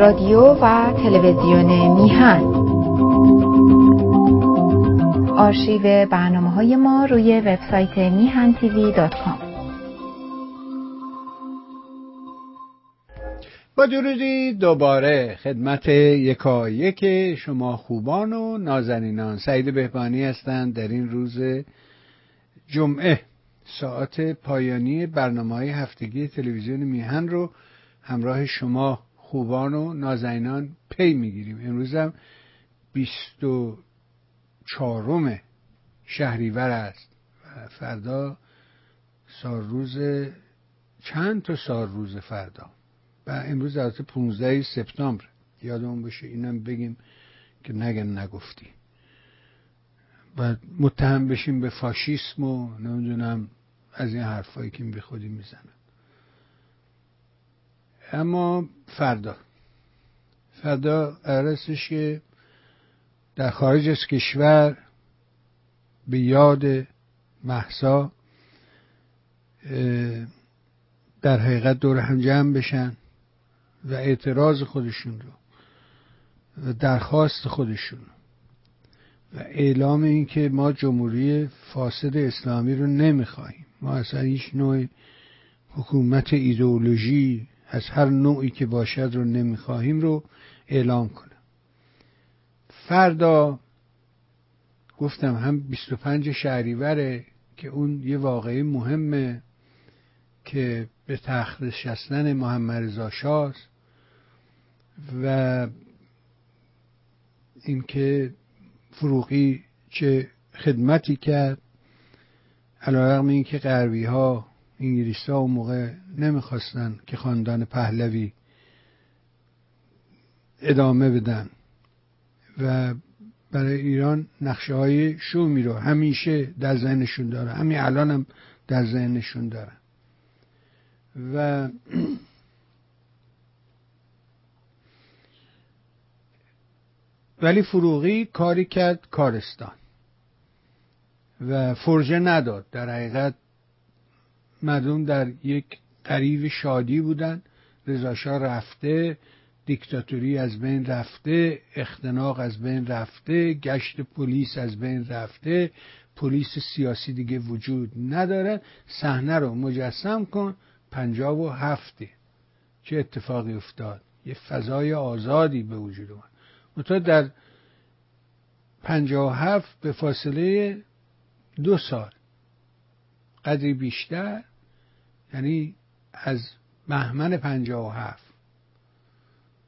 رادیو و تلویزیون میهن. آرشیو برنامه های ما روی وبسایت میهن تیوی دات کام. با درودی دوباره خدمت یکایک شما خوبان و نازنینان. سعید بهبانی هستند در این روز جمعه ساعت پایانی برنامه های هفتگی تلویزیون میهن رو همراه شما خوبان و نازنینان پی می‌گیریم. امروز هم بیست و چهارم شهریور است و فردا سالروز چند تا سالروز فردا؟ و امروز از 15 سپتامبر. یادمون باشه اینم بگیم که نگن نگفتی. و متهم بشیم به فاشیسم و نمی‌دونم از این حرفایی که بی خودی می‌زنن اما فردا. فردا قرارستش که در خارج از کشور به یاد محسا در حقیقت دور هم جمع بشن و اعتراض خودشون رو و درخواست خودشون و اعلام این که ما جمهوری فاسد اسلامی رو نمی‌خواهیم. ما اصلا هیچ نوع حکومت ایدئولوژی از هر نوعی که باشد رو نمی‌خواهیم رو اعلام کنم. فردا گفتم هم 25 شهریوره که اون یه واقعی مهمه که به تخت نشستن محمد رضا شاست و اینکه فروغی چه خدمتی کرد علیرغم اینکه غربی ها انگلیس ها اون موقع نمی‌خواستن که خاندان پهلوی ادامه بدن و برای ایران نقشه های شومی رو همیشه در ذهنشون داره. همین الان هم در ذهنشون دارن و ولی فروغی کاری کرد کارستان و فرژه نداد. در حقیقت مردم در یک قریب شادی بودن. رضاشاه رفته دیکتاتوری از بین رفته اختناق از بین رفته گشت پلیس از بین رفته. پلیس سیاسی دیگه وجود نداره. صحنه رو مجسم کن. پنجاب و هفته. چه اتفاقی افتاد؟ یه فضای آزادی به وجود اومد. منتها در پنجاه و هفت به فاصله دو سال. قدری بیشتر یعنی از بهمن پنجاه و هفت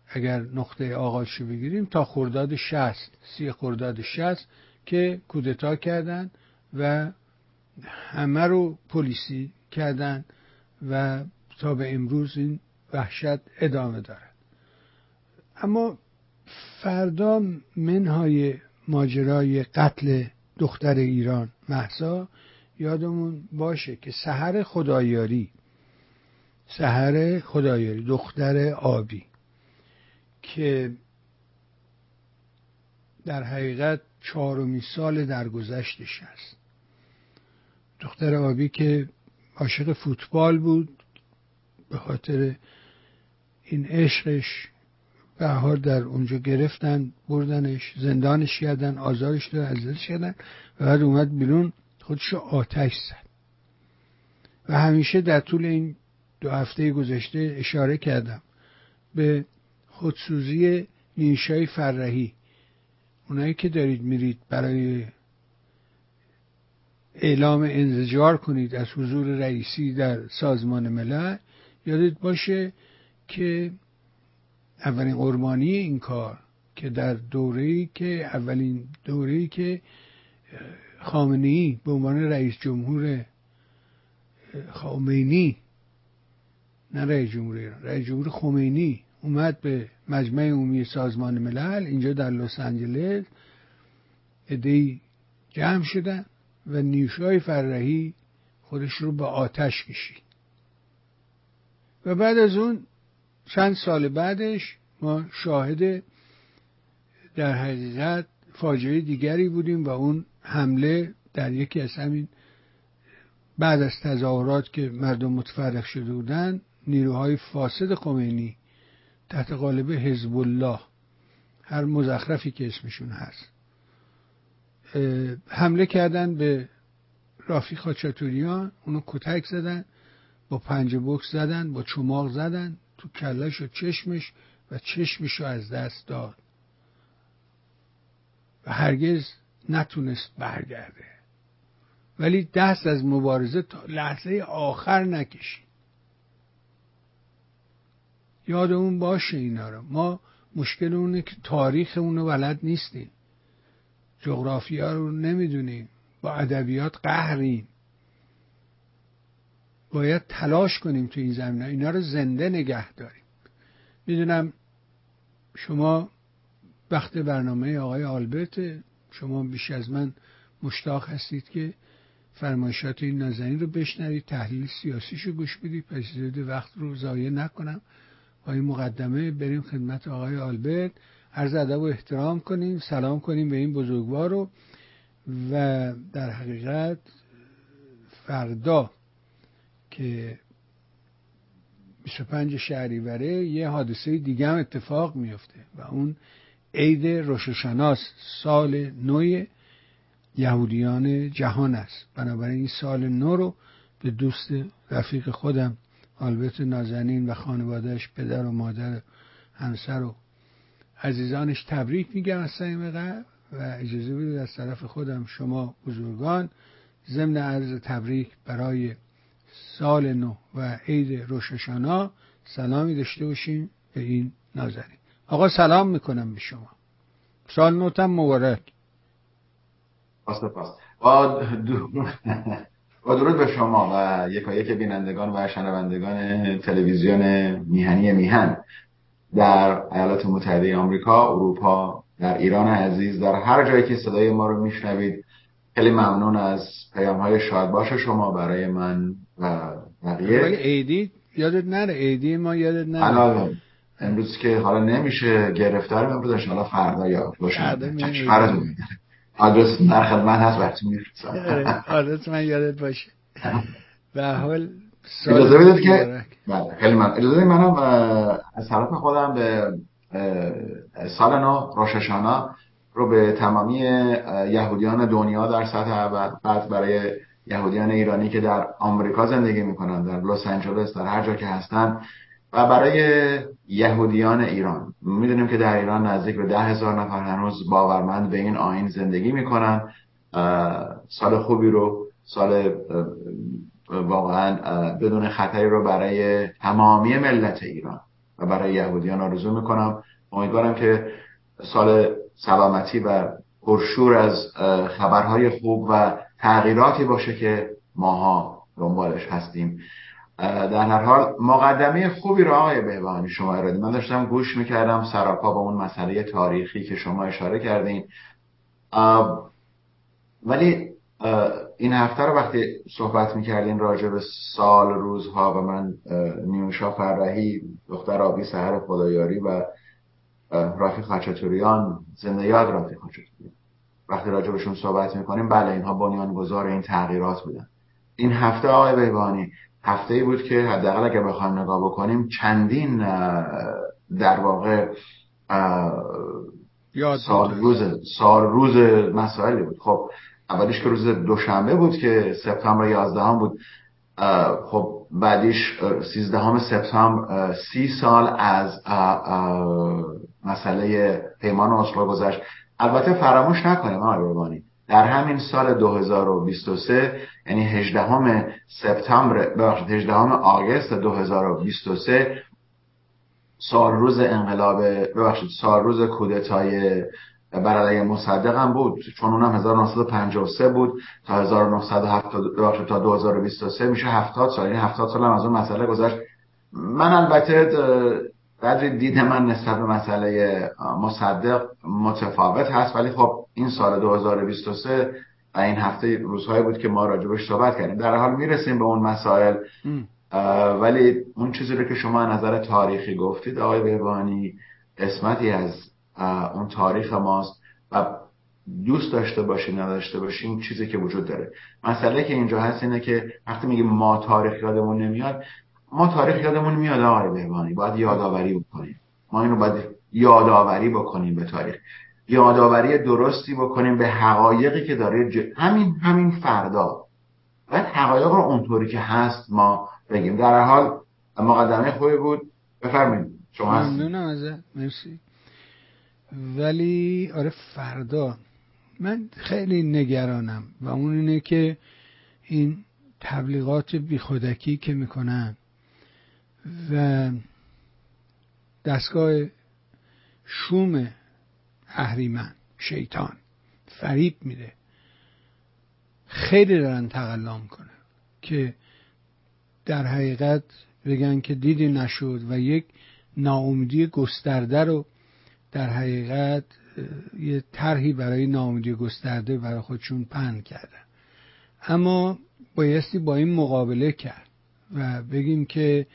اگر نقطه آغازش بگیریم تا خرداد شست سی خرداد شست که کودتا کردن و همه رو پلیسی کردن و تا به امروز این وحشت ادامه دارد. اما فردا منهای ماجرای قتل دختر ایران محسا یادمون باشه که سحر خدایاری سحر خدایاری دختر آبی که در حقیقت چهارمین سال درگذشتش است دختر آبی که عاشق فوتبال بود به خاطر این عشقش بهار در اونجا گرفتن بردنش زندانش کردن آزارش دادن ازدش کردن و بعد اومد بیرون خودشو آتش زد. و همیشه در طول این دو هفته گذشته اشاره کردم به خودسوزی نیشای فرهی. اونایی که دارید میرید برای اعلام انزجار کنید از حضور رئیسی در سازمان ملل یادت باشه که اولین قربانی این کار که در دوره‌ای که اولین دوره‌ای که خامنه ای به عنوان رئیس جمهور خمینی نه رئیس جمهور ایران رئیس جمهور خمینی اومد به مجمع عمومی سازمان ملل اینجا در لس آنجلس ادهی جمع شدن و نیوشای فرهی خودش رو به آتش کشید. و بعد از اون چند سال بعدش ما شاهد در حقیقت فاجعه دیگری بودیم و اون حمله در یکی از همین بعد از تظاهرات که مردم متفرق شده بودن نیروهای فاسد خمینی تحت قالب حزب الله هر مزخرفی که اسمشون هست حمله کردن به رافی خاچاتوریان اونو کتک زدن با پنج بکس زدن با چماق زدن تو کلش و چشمش و چشمش رو از دست داد. و هرگز نتونست برگرده. ولی دست از مبارزه تا لحظه آخر نکشید. یادمون باشه اینا رو. ما مشکل اونه که تاریخ اونو بلد نیستیم. جغرافیا رو نمی‌دونیم. با ادبیات قهریم. باید تلاش کنیم تو این زمینه. اینا رو زنده نگه داریم. می‌دونم شما وقت برنامه آقای آلبرت شما بیش از من مشتاق هستید که فرمایشات این نازنین رو بشنوید تحلیل سیاسیشو گوش بدید. پس وقت رو ضایع نکنم. با این مقدمه بریم خدمت آقای آلبرت. عرض ادب و احترام کنیم. سلام کنیم به این بزرگوار رو. و در حقیقت فردا که 25 شهریوره یه حادثه دیگه هم اتفاق میفته و اون عید روششناس سال نو یهودیان جهان است. بنابراین این سال نو رو به دوست رفیق خودم آلبرت نازنین و خانوادهش پدر و مادر همسر و عزیزانش تبریک میگم از صمیم قلب و اجازه بدید از طرف خودم شما بزرگان ضمن عرض تبریک برای سال نو و عید روششانا سلامی داشته باشیم. به این نازنین. آقا سلام می‌کنم به شما. سال نوتم مبارک. پاس پاس با با درود به شما و یکایک بینندگان و شنوندگان تلویزیون میهنی میهن در ایالات متحده آمریکا، اروپا، در ایران عزیز در هر جایی که صدای ما رو میشنوید. خیلی ممنون از پیام های شادباش شما برای من و بقیه. ایدی یادت نره؟ ایدی ما یادت نره. امروز که حالا نمیشه گرفتار امروز حالا فردا یاد باشه. آدرس در خدمت هست وقتی میفرستم. آدرس من یادت باشه. به حال اجازه بدید که بله خیلی من اجازه بدید منم از طرف خودم به سال نو روششانا رو به تمامی یهودیان دنیا در سطح اول بعد برای یهودیان ایرانی که در آمریکا زندگی می‌کنن در لس آنجلس در هر جا که هستن و برای یهودیان ایران. می‌دونیم که در ایران نزدیک به ده هزار نفر هنوز باورمند به این آین زندگی می‌کنن. سال خوبی رو سال واقعا بدون خطری رو برای تمامی ملت ایران و برای یهودیان آرزو می‌کنم. امیدوارم که سال سلامتی و پرشور از خبرهای خوب و تغییراتی باشه که ماها دنبالش هستیم. در هر حال مقدمه خوبی رو آقای بهبانی شما ارادی من داشتم گوش می‌کردم سراپا با اون مسئله تاریخی که شما اشاره کردین. ولی این هفته رو وقتی صحبت می‌کردین راجع به سال روزها و من نیوشا فرحی دختر آبی سهر خدایاری و رافی خاچاتوریان زنده یاد رافی خاچاتوریان. وقتی راجع بهشون صحبت می‌کنیم بله اینها بنیانگذار این تغییرات بودن. این هفته آقای بیبانی هفته بود که حداقل اگر بخوایم نگاه بکنیم چندین در واقع سال روز سال روز مسائلی بود. خب اولیش که روز دوشنبه بود که سپتامبر 11 بود. خب بعدیش 13 سپتامبر سی سال از مسئله پیمان اسلو گذشت. البته فراموش نکنیم آقای در همین سال 2023 یعنی 18 سپتامبر ببخشید 18 آگست 2023 سال روز انقلاب ببخشید سال روز کودتای بر علیه مصدق هم بود چون اونم 1953 بود تا 1970 تا 2023 میشه 70 سال. این 70 سال هم از اون مسئله گذشت. من البته قدری دید من نسبت به مسئله مصدق متفاوت هست ولی خب این سال 2023 و این هفته روزهایی بود که ما راجبش صحبت کردیم. در حال می‌رسیم به اون مسائل. ولی اون چیزی رو که شما نظر تاریخی گفتید آقای بهبانی قسمتی از اون تاریخ ماست و دوست داشته باشیم نداشته باشیم چیزی که وجود داره. مسئله که اینجا هست اینه که وقتی میگیم ما تاریخ یادمون نمیاد ما تاریخ یادمون میاد آقای بهبانی. باید یادآوری بکنیم. ما اینو باید یادآوری بکنیم به تاریخ. یادآوری درستی بکنیم به حقایقی که داره همین همین فردا. باید حقایق رو اونطوری که هست ما بگیم. در حال مقدمه خوبی بود. بفرمایید. شما ازت مرسی. ولی آره فردا. من خیلی نگرانم. و اون اینه که این تبلیغات بیخودکی که می‌کنن و دستگاه شوم اهریمن شیطان. فریب میده. خیلی دارن تقلا می‌کنن که در حقیقت بگن که دیدی نشد و یک ناامیدی گسترده رو در حقیقت یه طرحی برای ناامیدی گسترده برای خودشون پهن کردن اما بایستی با این مقابله کرد و بگیم که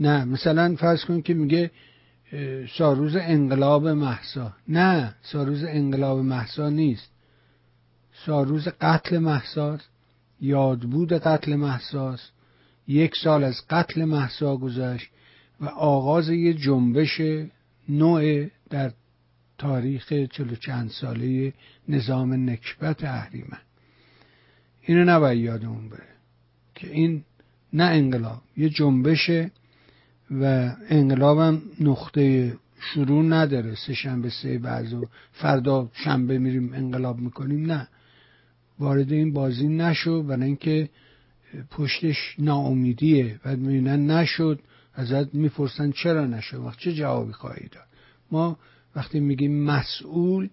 نه مثلا فرض کن که میگه ساروز انقلاب محسا. نه ساروز انقلاب محسا نیست. ساروز قتل محساست. یادبود قتل محساست. یک سال از قتل محسا گذشت و آغاز یه جنبش نوع در تاریخ چلو چند ساله نظام نکبت اهریمن. اینو نباید یادمون بره که این نه انقلاب یه جنبشه و انقلابم نقطه شروع نداره. سه شنبه سه بعض و فردا شنبه میریم انقلاب می‌کنیم. نه. وارد این بازی نشو. برای اینکه پشتش ناامیدیه و می‌بینن نشد. ازت می‌پرسن چرا نشد؟ وقت چه جوابی خواهی داد؟ ما وقتی میگیم مسئول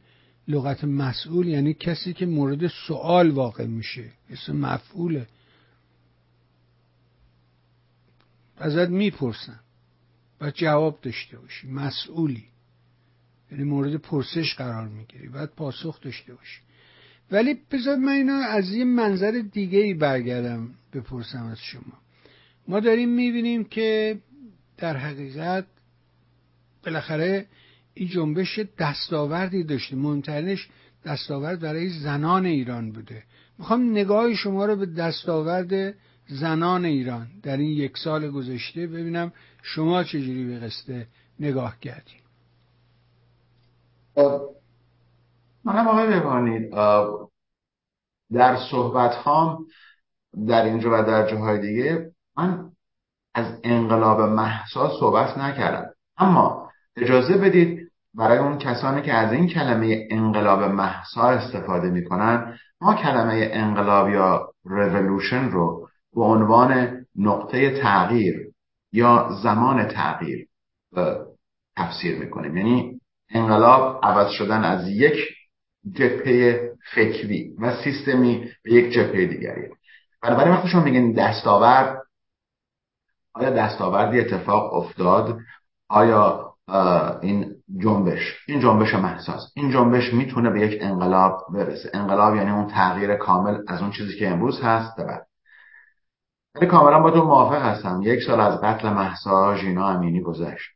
لغت مسئول یعنی کسی که مورد سوال واقع میشه. اسم مفعوله. ازت می‌پرسن. و جواب داشته باشی. مسئولی. یعنی مورد پرسش قرار می‌گیری. باید پاسخ داشته باشی. ولی بذار من اینو از یه منظر دیگه ای برگردم بپرسم از شما. ما داریم می‌بینیم که در حقیقت بالاخره این جنبش دستاوردی داشته. مهمترینش دستاورد برای زنان ایران بوده. می‌خوام نگاه شما رو به دستاورد زنان ایران در این یک سال گذشته ببینم شما چجوری به قصه نگاه کردید منم آقای ببانید در صحبت هام در اینجا و در جاهای دیگه من از انقلاب محسا صحبت نکردم. اما اجازه بدید برای اون کسانی که از این کلمه انقلاب محسا استفاده می‌کنن ما کلمه انقلاب یا رولوشن رو به عنوان نقطه تغییر یا زمان تغییر تفسیر می‌کنیم. یعنی انقلاب عوض شدن از یک جپه فکری و سیستمی به یک جپه دیگری. بنابراین وقتی شما میگین دستاورد آیا دستاوردی اتفاق افتاد؟ آیا این جنبش این جنبش محساس این جنبش می‌تونه به یک انقلاب برسه. انقلاب یعنی اون تغییر کامل از اون چیزی که امروز هست به بعد. ولی کاملا با تو موافق هستم. یک سال از قتل محسا ژینا امینی گذشت.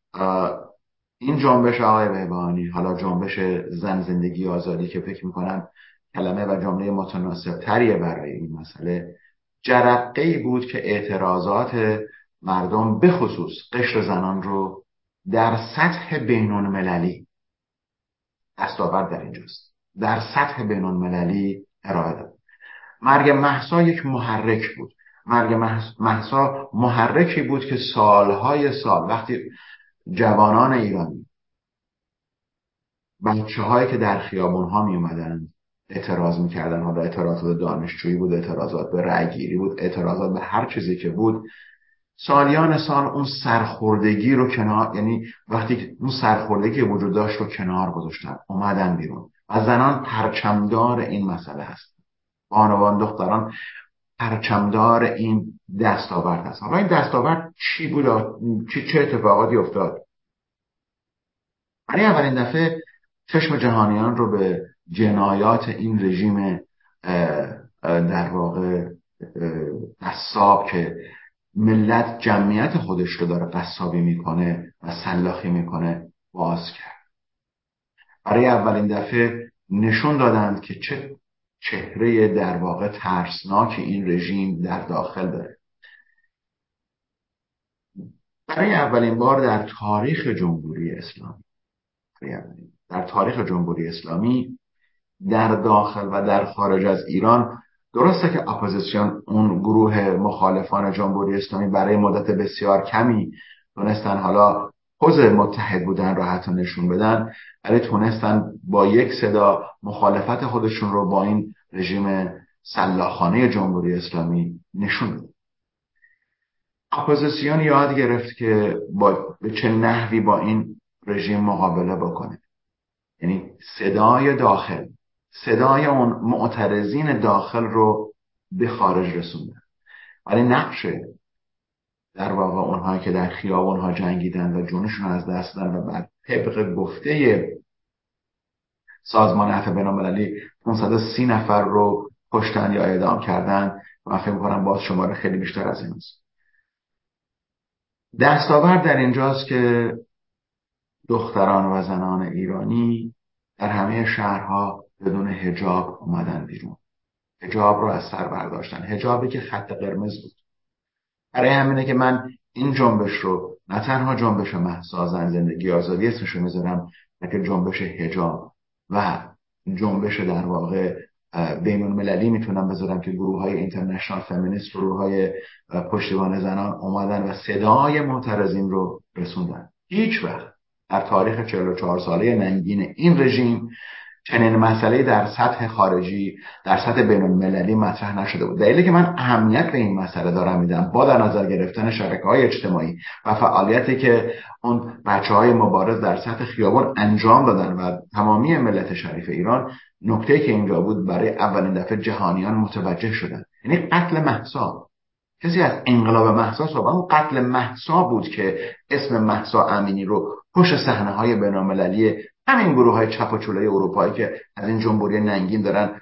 این جنبش آقای بهبانی حالا جنبش زن زندگی آزادی که فکر می‌کنم کلمه و جمله متناسب تریه برای این مسئله جرقه ای بود که اعتراضات مردم به خصوص قشر زنان رو در سطح بینون مللی دستاورد در اینجاست. در سطح بینون مللی ارائه داد. مرگ محسا یک محرک بود. مرگ محسا محرکی بود که سالهای سال وقتی جوانان ایرانی بچه هایی که در خیابون ها می اومدن اعتراض می‌کردن حالا اعتراضات دانشجویی بود اعتراضات به رأیگیری بود اعتراضات به هر چیزی که بود سالیان سال اون سرخوردگی رو کنار یعنی وقتی اون سرخوردگی وجود داشت رو کنار گذاشتن اومدن بیرون. و زنان پرچمدار این مسئله هست بانوان دختران پرچمدار این دستاورد هست حالا این دستاورد چی بود؟ چه اتفاقاتی افتاد؟ برای اولین دفعه چشم جهانیان رو به جنایات این رژیم در واقع قصاب که ملت جمعیت خودش رو داره قصابی می‌کنه و سلاخی می‌کنه باز کرد. برای اولین دفعه نشون دادند که چه چهره در واقع ترسناک این رژیم در داخل داره. برای اولین بار در تاریخ جمهوری اسلامی در تاریخ جمهوری اسلامی در داخل و در خارج از ایران درسته که اپوزیسیون اون گروه مخالفان جمهوری اسلامی برای مدت بسیار کمی تونستن حالا حوز متحد بودن را حتی نشون بدن ولی تونستن با یک صدا مخالفت خودشون رو با این رژیم سلاخانه جمهوری اسلامی نشون بدن. اپوزیسیون یاد گرفت که با به چه نحوی با این رژیم مقابله بکنه. یعنی صدای داخل صدای اون معترضین داخل رو به خارج رسوندن. ولی نقش در واقع اونهایی که در خیابانها جنگیدن و جونشون از دست دادن و بعد طبق گفته سازمان عفو بینالمللی 530 نفر رو کشتن یا اعدام کردن من فکر می‌کنم باز شماره خیلی بیشتر از این است دستاورد در اینجاست که دختران و زنان ایرانی در همه شهرها بدون هجاب اومدن بیرون. هجاب رو از سر برداشتن. هجابی که خط قرمز بود. برای همینه که من این جنبش رو نه تنها جنبش محسازن زندگی آزادی اسمش رو می‌ذارم بلکه جنبش هجاب و جنبش در واقع بین المللی می‌تونم بذارم که گروه های اینترنشنال فمینیست گروه های پشتیبان زنان اومدن و صدای معترضین رو رسوندن. هیچ وقت در تاریخ 44 ساله ننگین این رژیم چنین مسئله در سطح خارجی در سطح بین المللی مطرح نشده بود. دلیلی که من اهمیت به این مسئله دارم میدم با در نظر گرفتن شبکه های اجتماعی و فعالیتی که اون بچه های مبارز در سطح خیابان انجام دادن و تمامی ملت شریف ایران نکته که اینجا بود برای اولین دفعه جهانیان متوجه شدن. یعنی قتل محسا. کسی از انقلاب محسا صحبت اون قتل محسا بود که اسم محسا امینی رو پشت صحنه های بینالمللی همین گروه های چپ و چوله اروپایی که از این جمهوری ننگین دارن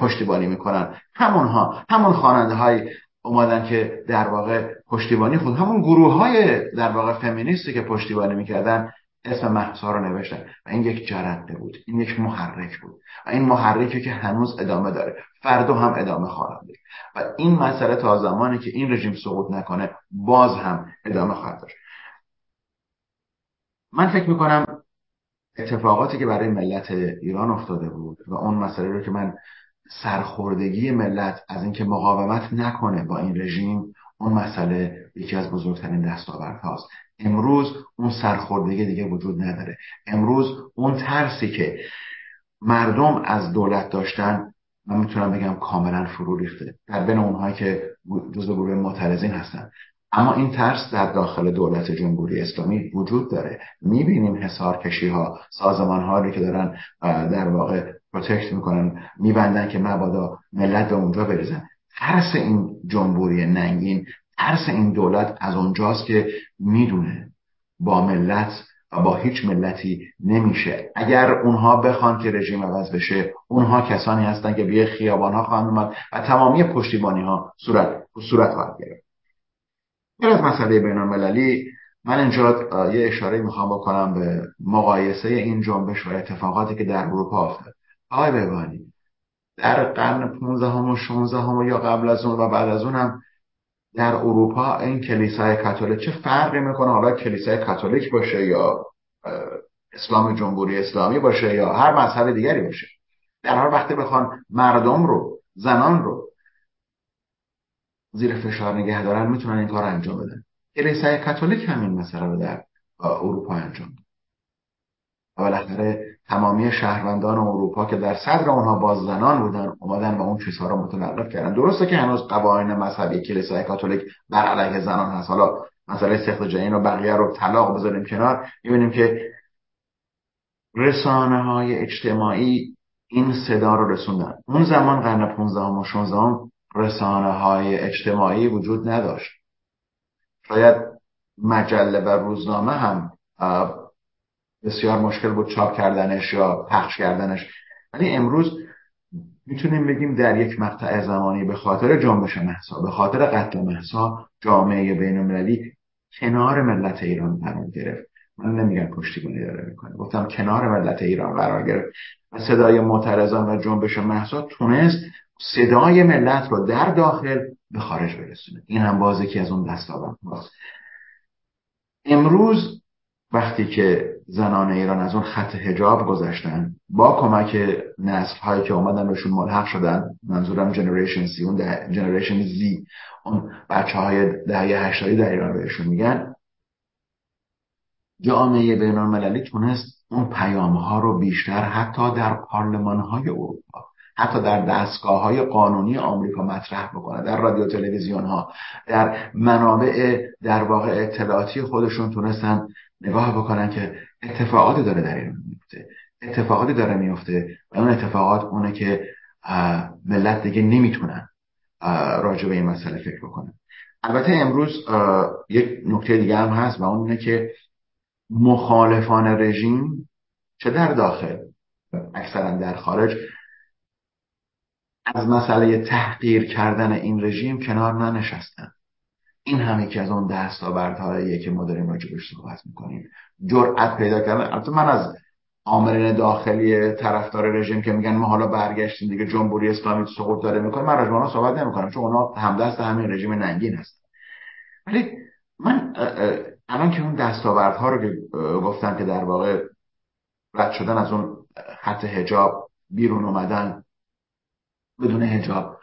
پشتیبانی می‌کنن. همونها همون خواننده های اومدن که در واقع پشتیبانی خود همون گروه های در واقع فمینیستی که پشتیبانی می‌کردن اسم محسا رو نوشتن. و این یک جرقه بود. این یک محرک بود. و این محرکی که هنوز ادامه داره. فردا هم ادامه خواهد داشت. و این مسئله تا زمانی که این رژیم سقوط نکنه باز هم ادامه خواهد داشت. من فکر می‌کنم اتفاقاتی که برای ملت ایران افتاده بود و اون مسئله رو که من سرخوردگی ملت از اینکه مقاومت نکنه با این رژیم اون مسئله یکی از بزرگترین دستاورد هاست امروز اون سرخوردگی دیگه وجود نداره. امروز اون ترسی که مردم از دولت داشتن من می‌تونم بگم کاملا فرو ریخته. در بین اونهایی که جزو گروه معترضین هستن. اما این ترس در داخل دولت جمهوری اسلامی وجود داره. می‌بینیم حصار کشی ها سازمان هایی که دارن در واقع protect می‌کنن میبندن که مبادا ملت به اونجا بریزن. ترس این جمهوری ننگین ترس این دولت از اونجاست که می‌دونه با ملت و با هیچ ملتی نمیشه. اگر اونها بخوان که رژیم عوض بشه اونها کسانی هستن که به خیابان ها خواهند اومد و تمامی پشتیبانی ها صورت صورت خواهد گرفت. غیر از مسئله بین المللی من اینجا یه اشاره می‌خوام بکنم به مقایسه این جنبش و اتفاقاتی که در اروپا افتاد. آقای بگانی در قرن 15 و 16 و یا قبل از اون و بعد از اون هم در اروپا این کلیسای کاتولیک چه فرقی می‌کنه؟ حالا کلیسای کاتولیک باشه یا اسلام جمهوری اسلامی باشه یا هر مذهب دیگری باشه. در هر وقتی بخوان مردم رو زنان رو زیر فشار نگه دارن می‌تونن این کار انجام بدن. کلیسای کاتولیک همین مسئله رو در اروپا انجام داد. و بالاخره تمامی شهروندان اروپا که در صدر اونها باز زنان بودن اومدن و اون چیزها رو متوقف کردن. درسته که هنوز قوانین مذهبی کلیسای کاتولیک بر علیه زنان هست. حالا مسئله سخت جنین و بقیه رو طلاق بذاریم کنار. می‌بینیم که رسانه های اجتماعی این صدا رو رسوندن. اون زمان قرن 15 و 16 رسانه های اجتماعی وجود نداشت. شاید مجله و روزنامه هم بسیار مشکل بود چاپ کردنش یا پخش کردنش. ولی امروز می‌تونیم بگیم در یک مقطع زمانی به خاطر جنبش محسا به خاطر قتل محسا جامعه بین المللی کنار ملت ایران قرار گرفت. من نمیگم پشتیبانی داره می‌کنه. گفتم کنار ملت ایران قرار گرفت. و صدای معترضان و جنبش محسا تونست صدای ملت رو در داخل به خارج برسونه. این هم بازی که از اون دستاورد هاست. امروز وقتی که زنان ایران از اون خط هجاب گذشتن با کمک نسل هایی که اومدن بهشون ملحق شدن منظورم جنریشن سی اون جنریشن زی اون بچه های دهه هشتادی در ایران بهشون میگن جامعه بین المللی تونست اون پیام ها رو بیشتر حتی در پارلمان های اروپا حتی در دستگاه های قانونی آمریکا مطرح بکنه در رادیو تلویزیون ها در منابع در واقع اطلاعاتی خودشون تونستن نگاه بکنن که اتفاقاتی داره در ایران میفته. اتفاقاتی داره میفته و اون اتفاقات اونه که ملت دیگه نمی‌تونن راجع به این مسئله فکر بکنن. البته امروز یک نکته دیگه هم هست و اون اینه که مخالفان رژیم چه در داخل اکثرا در خارج از مسئله تحقیر کردن این رژیم کنار ننشستن. این هم یکی از اون دستاوردهاییه که ما داریم راجبش صحبت می‌کنیم. جرأت پیدا کردن. البته من از عاملین داخلی طرفدار رژیم که میگن ما حالا برگشتیم دیگه جمهوری اسلامی سقوط داره می‌کنه من راجع صحبت نمی‌کنم چون اونا همدست همین رژیم ننگین هست ولی من الان که اون دستاوردها رو که گفتم که در واقع رد شدن از اون خط هجاب بیرون اومدن بدون هجاب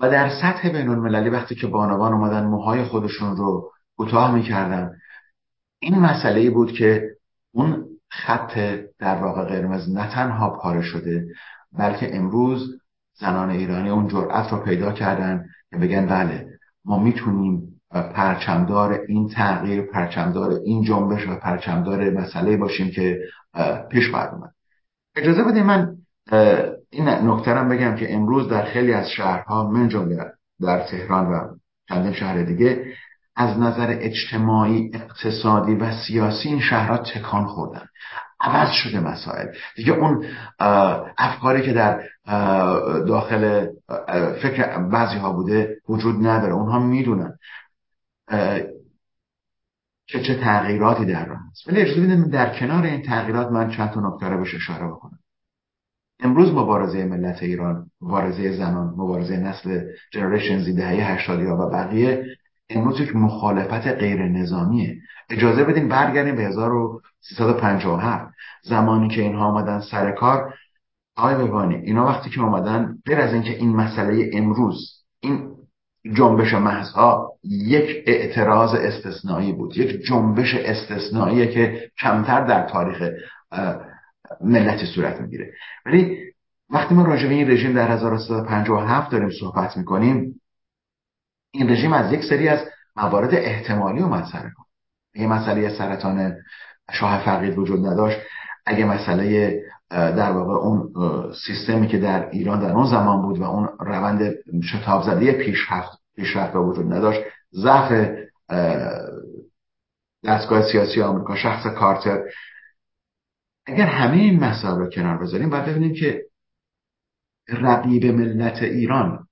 و در سطح بین المللی وقتی که بانوان اومدن موهای خودشون رو کوتاه می‌کردن این مسئله بود که اون خط در واقع قرمز نه تنها پاره شده بلکه امروز زنان ایرانی اون جرأت رو پیدا کردن که بگن بله ما می‌تونیم پرچمدار این تغییر پرچمدار این جنبش و پرچمدار مسئله باشیم که پیش باید اجازه بدید من این نکته بگم که امروز در خیلی از شهرها من جمله در تهران و چندین شهر دیگه از نظر اجتماعی اقتصادی و سیاسی این شهرها تکان خوردن. عوض شده مسائل. دیگه اون افکاری که در داخل فکر بعضی ها بوده وجود نداره. اونها می‌دونن که چه تغییراتی در راه هست. ولی اجازه بدید در کنار این تغییرات من چند تا نکته رو بهش اشاره بکنم. امروز مبارزه ملت ایران مبارزه زنان مبارزه نسل جنریشن زی دهه 80 و بقیه امروز یک مخالفت غیر نظامیه. اجازه بدین برگردیم به 1357 زمانی که اینها آمدن سر کار آقای ببانی اینا وقتی که آمدن غیر از اینکه این مسئله امروز این جنبش محضها یک اعتراض استثنایی بود یک جنبش استثنایی که کمتر در تاریخ ملتی صورت می‌گیره. ولی وقتی ما راجع به این رژیم در 1357 داریم صحبت می‌کنیم این رژیم از یک سری از موارد احتمالی اومد سر کار. اگه مسئله سرطان شاه فقید وجود نداشت. اگه مسئله در واقع اون سیستمی که در ایران در اون زمان بود و اون روند شتاب زده پیشرفت پیشرفت وجود نداشت ضعف دستگاه سیاسی آمریکا شخص کارتر اگر همه این مسائل رو کنار بذاریم باید ببینیم که رقیب ملت ایران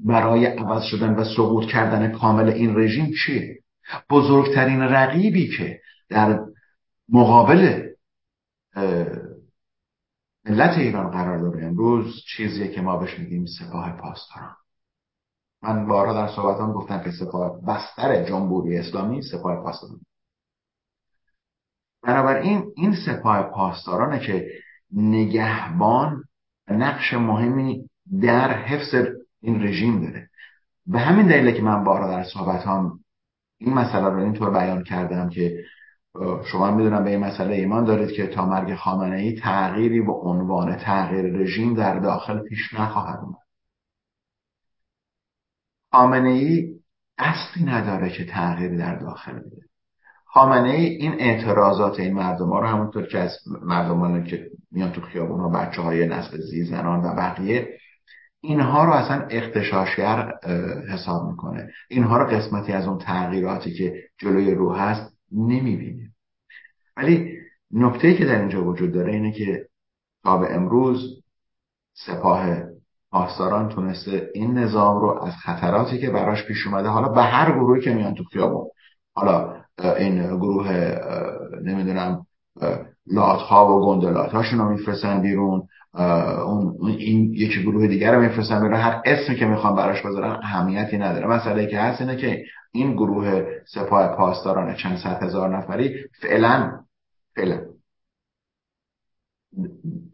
برای عوض شدن و سقوط کردن کامل این رژیم چیه؟ بزرگترین رقیبی که در مقابل ملت ایران قرار داره امروز چیزیه که ما بهش میگیم سپاه پاسداران. من بارها در صحبتان گفتم که سپاه بستر جمهوری اسلامی سپاه پاسداران. بنابراین این سپاه پاسدارانه که نگهبان نقش مهمی در حفظ این رژیم داره. به همین دلیله که من بارها در صحبت هم این مسئله رو اینطور بیان کردم که شما می‌دونم به این مسئله ایمان دارید که تا مرگ خامنه ای تغییری به عنوان تغییر رژیم در داخل پیش نخواهد اومد. خامنه ای اصلی نداره که تغییری در داخل بده. خامنه ای این اعتراضات این مردم ها رو همونطور که از مردمان که میان تو خیابون ها بچه های نسل زی زنان و بقیه اینها رو اصلا اختشاشگر حساب می‌کنه. اینها رو قسمتی از اون تغییراتی که جلوی رو هست نمی‌بینه. ولی نکته که در اینجا وجود داره اینه که تا به امروز سپاه پاسداران تونسته این نظام رو از خطراتی که براش پیش اومده حالا به هر گروهی که میان تو خیابون حالا این گروه نمی‌دونم لات ها و گندلات هاشون رو میفرستن بیرون. اون این یکی گروه دیگر رو میفرستن بیرون. هر اسمی که می‌خوان براش بذارن اهمیتی نداره. مسئله که هست اینه که این گروه سپاه پاسداران چند صد هزار نفری فعلا فعلا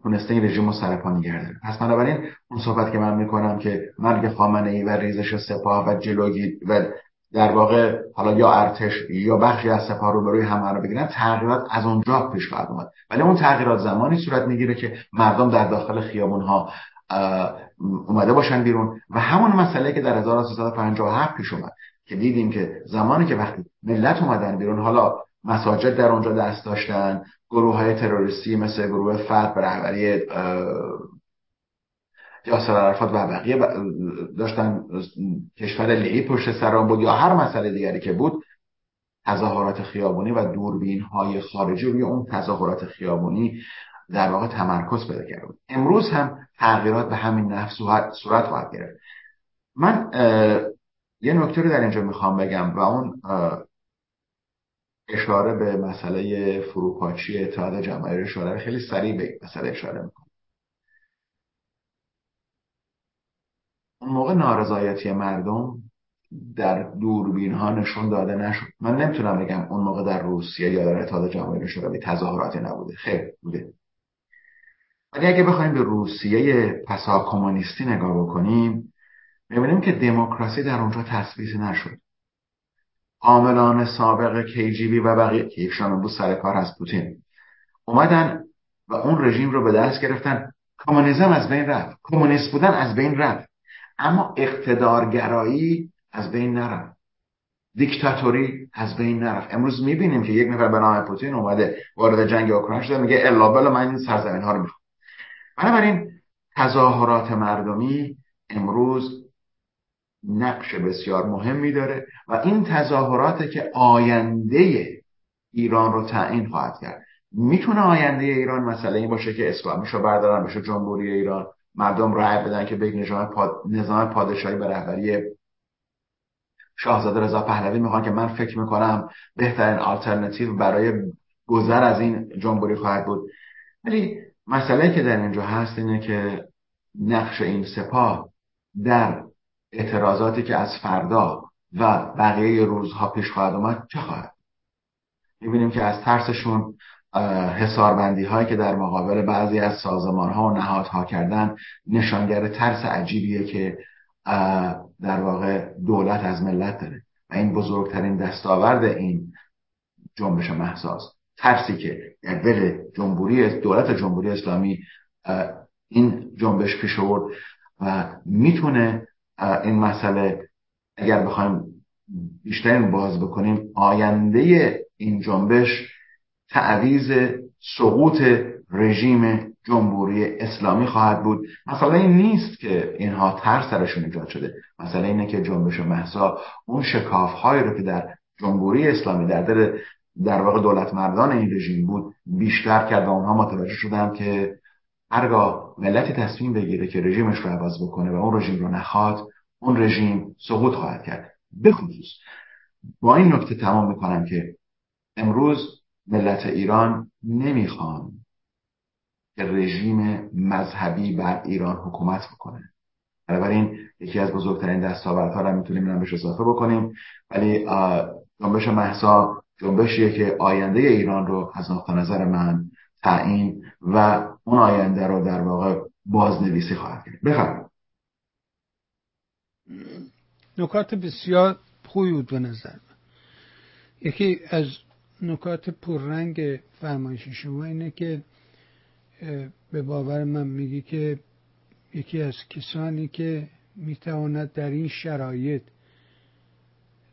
تونسته این رژیم رو سرپا نگه پس بنابراین اون صحبت که من می‌کنم که مرگ خامنه ای و ریزش سپاه و جلوگی و در واقع حالا یا ارتش یا بخشی از سپاه رو به روی هم رو بگیرن تغییرات از اونجا پیش خواهد اومد. ولی اون تغییرات زمانی صورت می‌گیره که مردم در داخل خیابون ها اومده باشن بیرون. و همون مسئله که در 1357 پیش اومد که دیدیم که زمانی که وقتی ملت اومدن بیرون حالا مساجد در اونجا دست داشتن گروه های تروریستی مثل گروه فرد به رهبری یاسر عرفات و بقیه داشتن کشور لیبی پشت سران بود یا هر مسئله دیگری که بود تظاهرات خیابونی و دوربین های خارجی روی اون تظاهرات خیابونی در واقع تمرکز پیدا کرده بود. امروز هم تغییرات به همین نفس صورت خواهد گرفت. من یه نکته رو در اینجا می‌خوام بگم و اون اشاره به مسئله فروپاشی اتحاد جماهیر شوروی خیلی سریع به مسئله اشاره می‌کنم. اون موقع نارضایتی مردم در دوربین ها نشون داده نشد. من نمی‌تونم بگم اون موقع در روسیه یا در اتحاد جماهیر شوروی تظاهراتی نبوده. خیر بوده. ولی اگه بخوایم به روسیه پسا کمونیستی نگاه بکنیم می‌بینیم که دموکراسی در اونجا تثبیت نشد. عاملان سابق کیجیبی و بقیه که یکشان امروز سر کار هست پوتین اومدن و اون رژیم رو به دست گرفتن. کمونیسم از بین رفت. کمونیست بودن از بین رفت. اما اقتدارگرایی از بین نرفت. دیکتاتوری از بین نرفت. امروز می‌بینیم که یک نفر به نام پوتین اومده وارد جنگ اوکراین شده میگه الا بلا من این سرزمین ها رو می‌خوام. بنابراین تظاهرات مردمی امروز نقش بسیار مهمی داره و این تظاهراته که آینده ایران رو تعیین خواهد کرد. می‌تونه آینده ایران مسئله این باشه که اسلامیشو بردارن بشه جمهوری ایران. مردم رای بدن که به نظام, پاد... نظام پادشاهی به رهبری شاهزاده رضا پهلوی می‌خوان که من فکر می‌کنم بهترین آلترناتیو برای گذر از این جمهوری خواهد بود. ولی مسئله که در اینجا هست اینه که نقش این سپاه در اعتراضاتی که از فردا و بقیه روزها پیش خواهد اومد چه خواهد؟ می‌بینیم که از ترسشون حساربندی هایی که در مقابل بعضی از سازمان ها و نهادها کردن نشانگر ترس عجیبیه که در واقع دولت از ملت داره. و این بزرگترین دستاورد این جنبش محساس. ترسی که دل جمهوری دولت جمهوری اسلامی این جنبش پیش و می‌تونه این مسئله اگر بخوایم بیشتر باز بکنیم آینده این جنبش تعویز سقوط رژیم جمهوری اسلامی خواهد بود. مثلا این نیست که اینها ترس سرشون ایجاد شده. مثلا اینه که جنبش محسا اون شکاف هایی رو که در جمهوری اسلامی در دل در واقع دولت مردان این رژیم بود بیشتر کرد و اونها متوجه شدن که هرگاه ملتی تصمیم بگیره که رژیمش رو عوض بکنه و اون رژیم رو نخواد اون رژیم سقوط خواهد کرد. بخصوص با این نکته تمام می‌کنم که امروز ملت ایران نمی‌خوان که رژیم مذهبی بر ایران حکومت بکنه. بنابراین یکی از بزرگترین دستاوردها رو می‌تونیم این بهش اضافه بکنیم. ولی جنبش محسا جنبشیه که آینده ایران رو از نقطه نظر من تعیین و اون آینده رو در واقع بازنویسی خواهد کرد. بفرمایید. نکات بسیار خوبی بود به نظر یکی از نکات پررنگ فرمایش شما اینه که به باور من میگی که یکی از کسانی که می‌تواند در این شرایط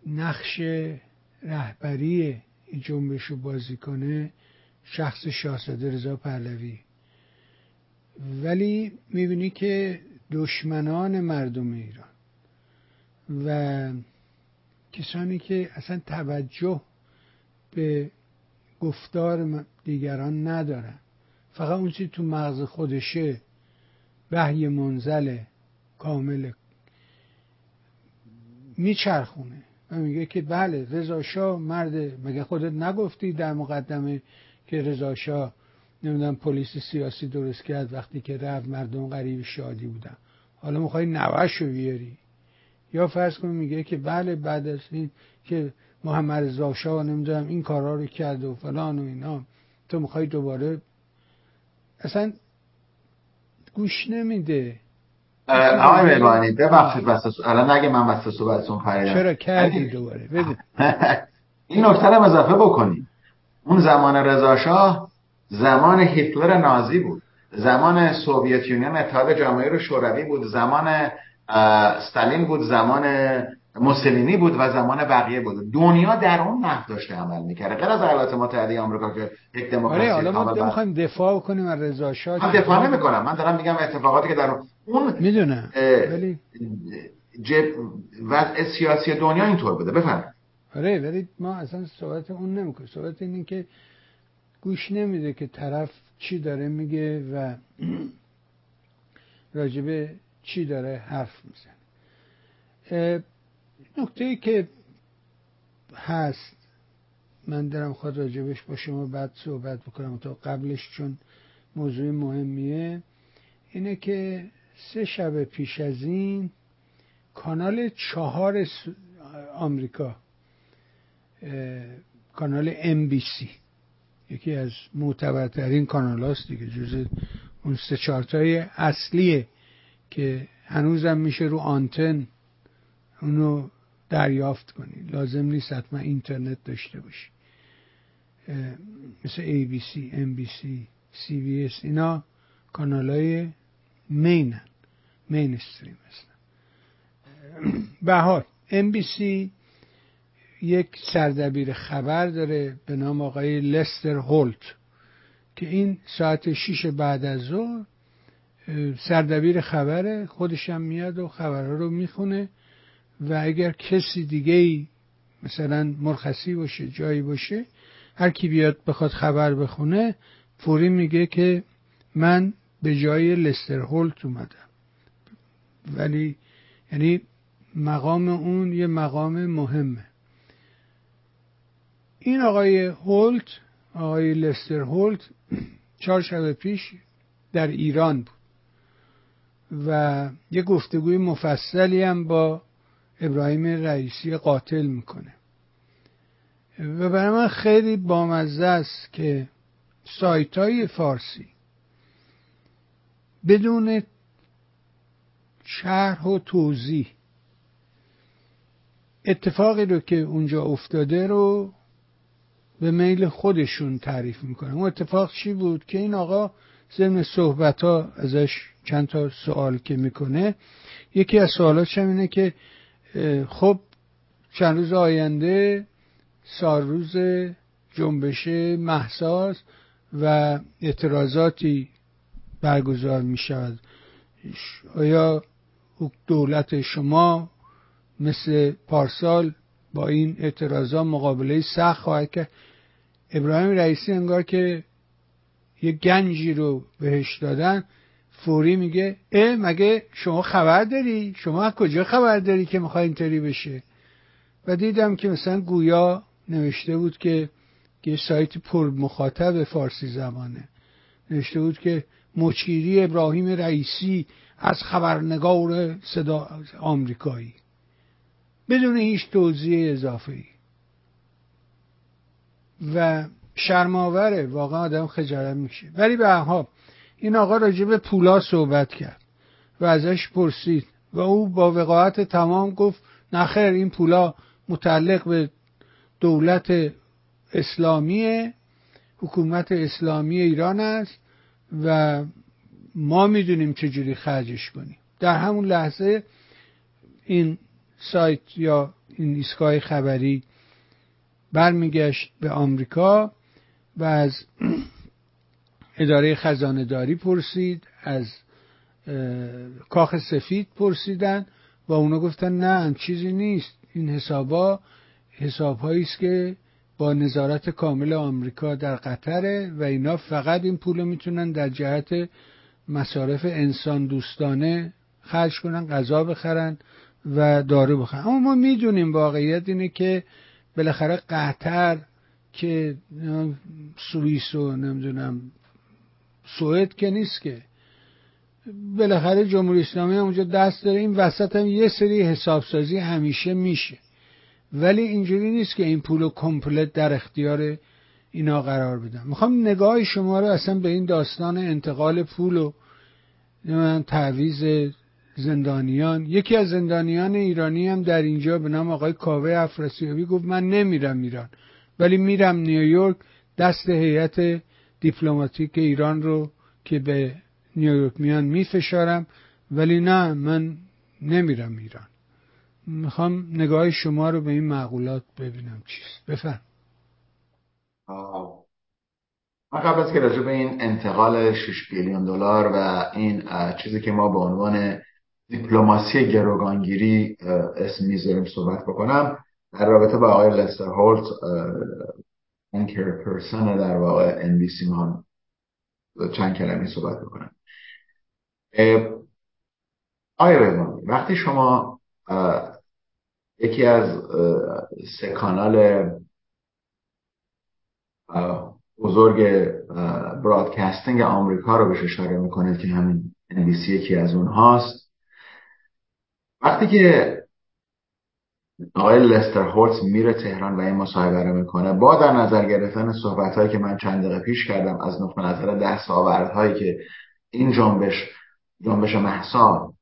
نقش رهبری این جنبش رو بازی کنه شخص شاهزاده رضا پهلوی. ولی می‌بینی که دشمنان مردم ایران و کسانی که اصلا توجه به گفتار دیگران ندارن فقط اون چی تو مغز خودشه وحی منزل کامل میچرخونه. و میگه که بله رضا شاه مرد مگه خودت نگفتی در مقدمه که رضا شاه نمی‌دونم پلیس سیاسی درست کرد وقتی که رفت مردم غریب شادی بودن. حالا می‌خوای نوش رو بیاری؟ یا فرض کن میگه که بله بعد از این که محمد رضا شاه نمی‌دونم این کارا رو کرد و فلان و اینا. تو می‌خوای دوباره؟ اصلا گوش نمیده. آقای میبانی ببخشید بسته الان نگه من بسته صحبتتون پریدم چرا کردی دوباره؟ این نکته رو اضافه بکنیم. اون زمان رضا زمان هیتلر نازی بود. زمان سوویت یونین اتحاد جماهیر شوروی بود. زمان استالین بود. زمان موسولینی بود و زمان بقیه بود. دنیا در اون نقد داشته عمل می‌کرده غیر از ایالات متحده آمریکا که یک دموکراسی آره حالا ما می‌خوایم دفاع کنیم از رضا شاه من دفاع نمی‌کنم. من دارم میگم اتفاقاتی که در اون می‌دونم ولی جب وضع سیاسی دنیا اینطور بوده. بفرمایید. آره ولی ما اصلا صحبت اون نمی‌کنیم. صحبت اینه که گوش نمیده که طرف چی داره میگه و راجبه چی داره حرف می‌زنه. نکته ای که هست من دارم خود راجبش با شما بعد صحبت بکنم تا قبلش چون موضوع مهمیه اینه که سه شب پیش از این کانال چهار آمریکا کانال ام بی سی یکی از معتبرترین کانال هاست دیگه جز اون سه چارتای اصلیه که هنوزم میشه رو آنتن اونو دریافت کنی. لازم نیست حتما اینترنت داشته باشی. مثل ABC, NBC, CBS اینا کانال های مینن مین استریم هستن به NBC یک سردبیر خبر داره به نام آقای لستر هولت که این ساعت شیش بعد از ظهر سردبیر خبره خودشم میاد و خبرها رو می‌خونه. و اگر کسی دیگه ای مثلا مرخصی باشه جایی باشه هر کی بیاد بخواد خبر بخونه فوری میگه که من به جای لستر هولت اومدم. ولی یعنی مقام اون یه مقام مهمه. این آقای هولت آقای لستر هولت چهار شب پیش در ایران بود. و یه گفتگوی مفصلی هم با ابراهیم رئیسی قاتل می‌کنه. و برای من خیلی بامزه است که سایت های فارسی بدون شرح و توضیح اتفاقی رو که اونجا افتاده رو به میل خودشون تعریف می‌کنن. اون اتفاق چی بود که این آقا ضمن صحبت ها ازش چند تا سوال که می‌کنه یکی از سوالاتش هم اینه که خب چند روز آینده سالروز جنبش محساس و اعتراضاتی برگزار می شود آیا دولت شما مثل پارسال با این اعتراضات مقابله سخت خواهد کرد؟ ابراهیم رئیسی انگار که یه گنجی رو بهش دادن. فوری میگه اه مگه شما خبر داری؟ شما از کجا خبر داری که می‌خوای اینطوری بشه؟ و دیدم که مثلا گویا نوشته بود که یه سایت پر مخاطب فارسی زمانه نوشته بود که مچیری ابراهیم رئیسی از خبرنگار صدا آمریکایی. بدون هیچ توضیح اضافه ای و شرماوره واقعا آدم خجالت میشه ولی به ها این آقا راجع به پولا صحبت کرد و ازش پرسید و او با وقاحت تمام گفت نخیر این پولا متعلق به دولت اسلامی حکومت اسلامی ایران است و ما می‌دونیم چجوری خرجش کنیم. در همون لحظه این سایت یا این ایستگاه خبری برمیگشت به آمریکا و از اداره خزانه داری پرسید از کاخ سفید پرسیدن و اونا گفتن نه چیزی نیست. این حسابا حساب است که با نظارت کامل آمریکا در قطره و اینا فقط این پول می‌تونن در جهت مصارف انسان دوستانه خرج کنن غذا بخرن و دارو بخرن. اما ما می‌دونیم واقعیت اینه که بالاخره قطر که سوئیس و نمی‌دونم سوئد که نیست که. بالاخره جمهوری اسلامی اونجا دست داره. این وسط هم یه سری حسابسازی همیشه میشه. ولی اینجوری نیست که این پول کمپلت در اختیار اینا قرار بدم می‌خوام نگاه شما رو اصلا به این داستان انتقال پول و تعویز زندانیان. یکی از زندانیان ایرانی هم در اینجا به نام آقای کاوه افراسیابی گفت من نمیرم ایران ولی میرم نیویورک دست هیئت دیپلماتیک ایران رو که به نیویورک میان میفشارم ولی نه من نمیرم ایران. می‌خوام نگاه شما رو به این معقولات ببینم چیست. بفهم من قبل از که راجع به این انتقال 6 بیلیون دلار و این چیزی که ما به عنوان دیپلماسی گروگانگیری اسم می‌ذاریم صحبت بکنم در رابطه با آقای لستر هولت انکر پرسن در واقع انبیسی ما چند کلمه صحبت بکنم آیا وقتی شما یکی از سه کانال بزرگ برادکستینگ آمریکا رو بهش اشاره می‌کنید که همین NBC یکی از اونهاست وقتی که آقای لستر هولتز میره تهران و این مصاحبه رو می‌کنه. با در نظر گرفتن صحبت هایی که من چند دقیقه پیش کردم از نقطه نظر دستاوردهایی که این جنبش جنبش محسا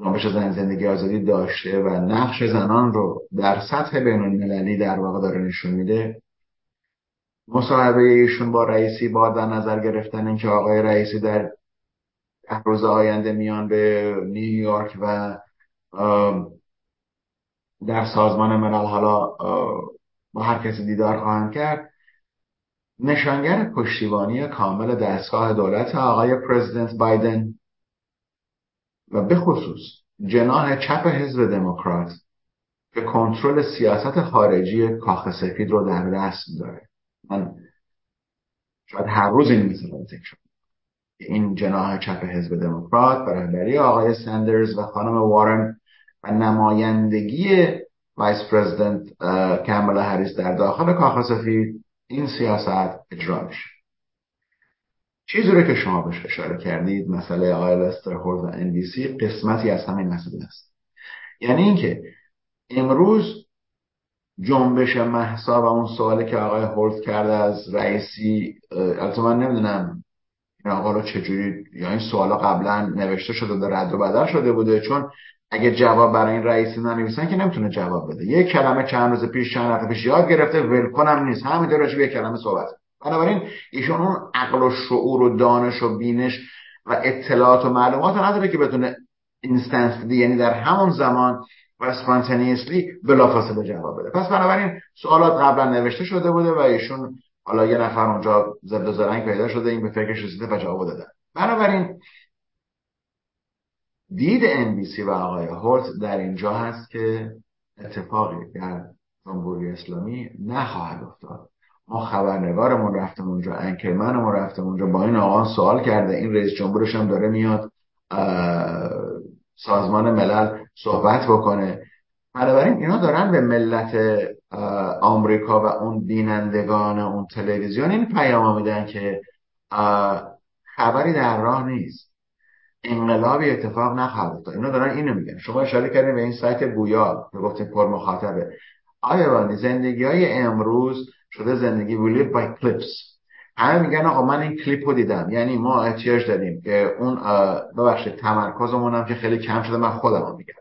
جنبش زن زندگی آزادی داشته و نقش زنان رو در سطح بین المللی در واقع داره نشون میده مصاحبه ایشون با رئیسی با در نظر گرفتن اینکه آقای رئیسی در روز آینده میان به نیویورک و در سازمان ملل حالا با هر کسی دیدار خواهند کرد نشانگر پشتیبانی کامل دستگاه دولت آقای پرزیدنت بایدن و به خصوص جناح چپ حزب دموکرات که کنترل سیاست خارجی کاخ سفید رو در دست داره. من شاید هر روز این مثلا ذکر این جناح چپ حزب دموکرات به آقای سندرز و خانم وارن و نمایندگی vice president کامالا هریس در داخل کاخ سفید این سیاست اجرا میشه. چیزی رو که شما بهش اشاره کردید مسئله آقای لستر هولت و NBC قسمتی از همین مسئله است. یعنی اینکه امروز جنبش محسا و اون سوالی که آقای هولت کرده از رئیسی البته من نمی‌دونم این آقا رو چجوری یا این سوالا قبلا نوشته شده و رد و بدل شده بوده چون اگه جواب برای این رئیسی ننویسن که نمی‌تونه جواب بده. یک کلمه چند روز پیش چند وقت پیش یاد گرفته ولکنم نیست. همین به یک کلمه صحبت بنابراین ایشون اون عقل و شعور و دانش و بینش و اطلاعات و معلومات نداره که بتونه instance یعنی در همون زمان و spontaneously بلافاصله جواب بده. پس بنابراین سوالات قبلا نوشته شده بوده و ایشون حالا یه نفر اونجا زد و زرنگ پیدا شده. این به فکرش رسیده و جواب داده بنابراین دید NBC و آقای هولت در اینجا هست که اتفاقی در جمهوری اسلامی نخواهد افتاد. ما خبرنگارمون رفتم اونجا anchorman مون رفتم اونجا. با این آقا سوال کرده این رئیس جمهورش هم داره میاد سازمان ملل صحبت بکنه. بنابراین اینا دارن به ملت آمریکا و اون بینندگان اون تلویزیون این پیام میدن که خبری در راه نیست. انقلابی اتفاق نخواهد افتاد. اینا دارن اینو میگن. شما اشاره کردین به این سایت گویا که گفتیم پر مخاطبه آیا زندگی های امروز شده زندگی ویلی بای کلیپس؟ همه میگن آقا من این کلیپ رو دیدم. یعنی ما احتیاج داریم که اون ببخشید تمرکزمون هم که خیلی کم شده من خودم میگم.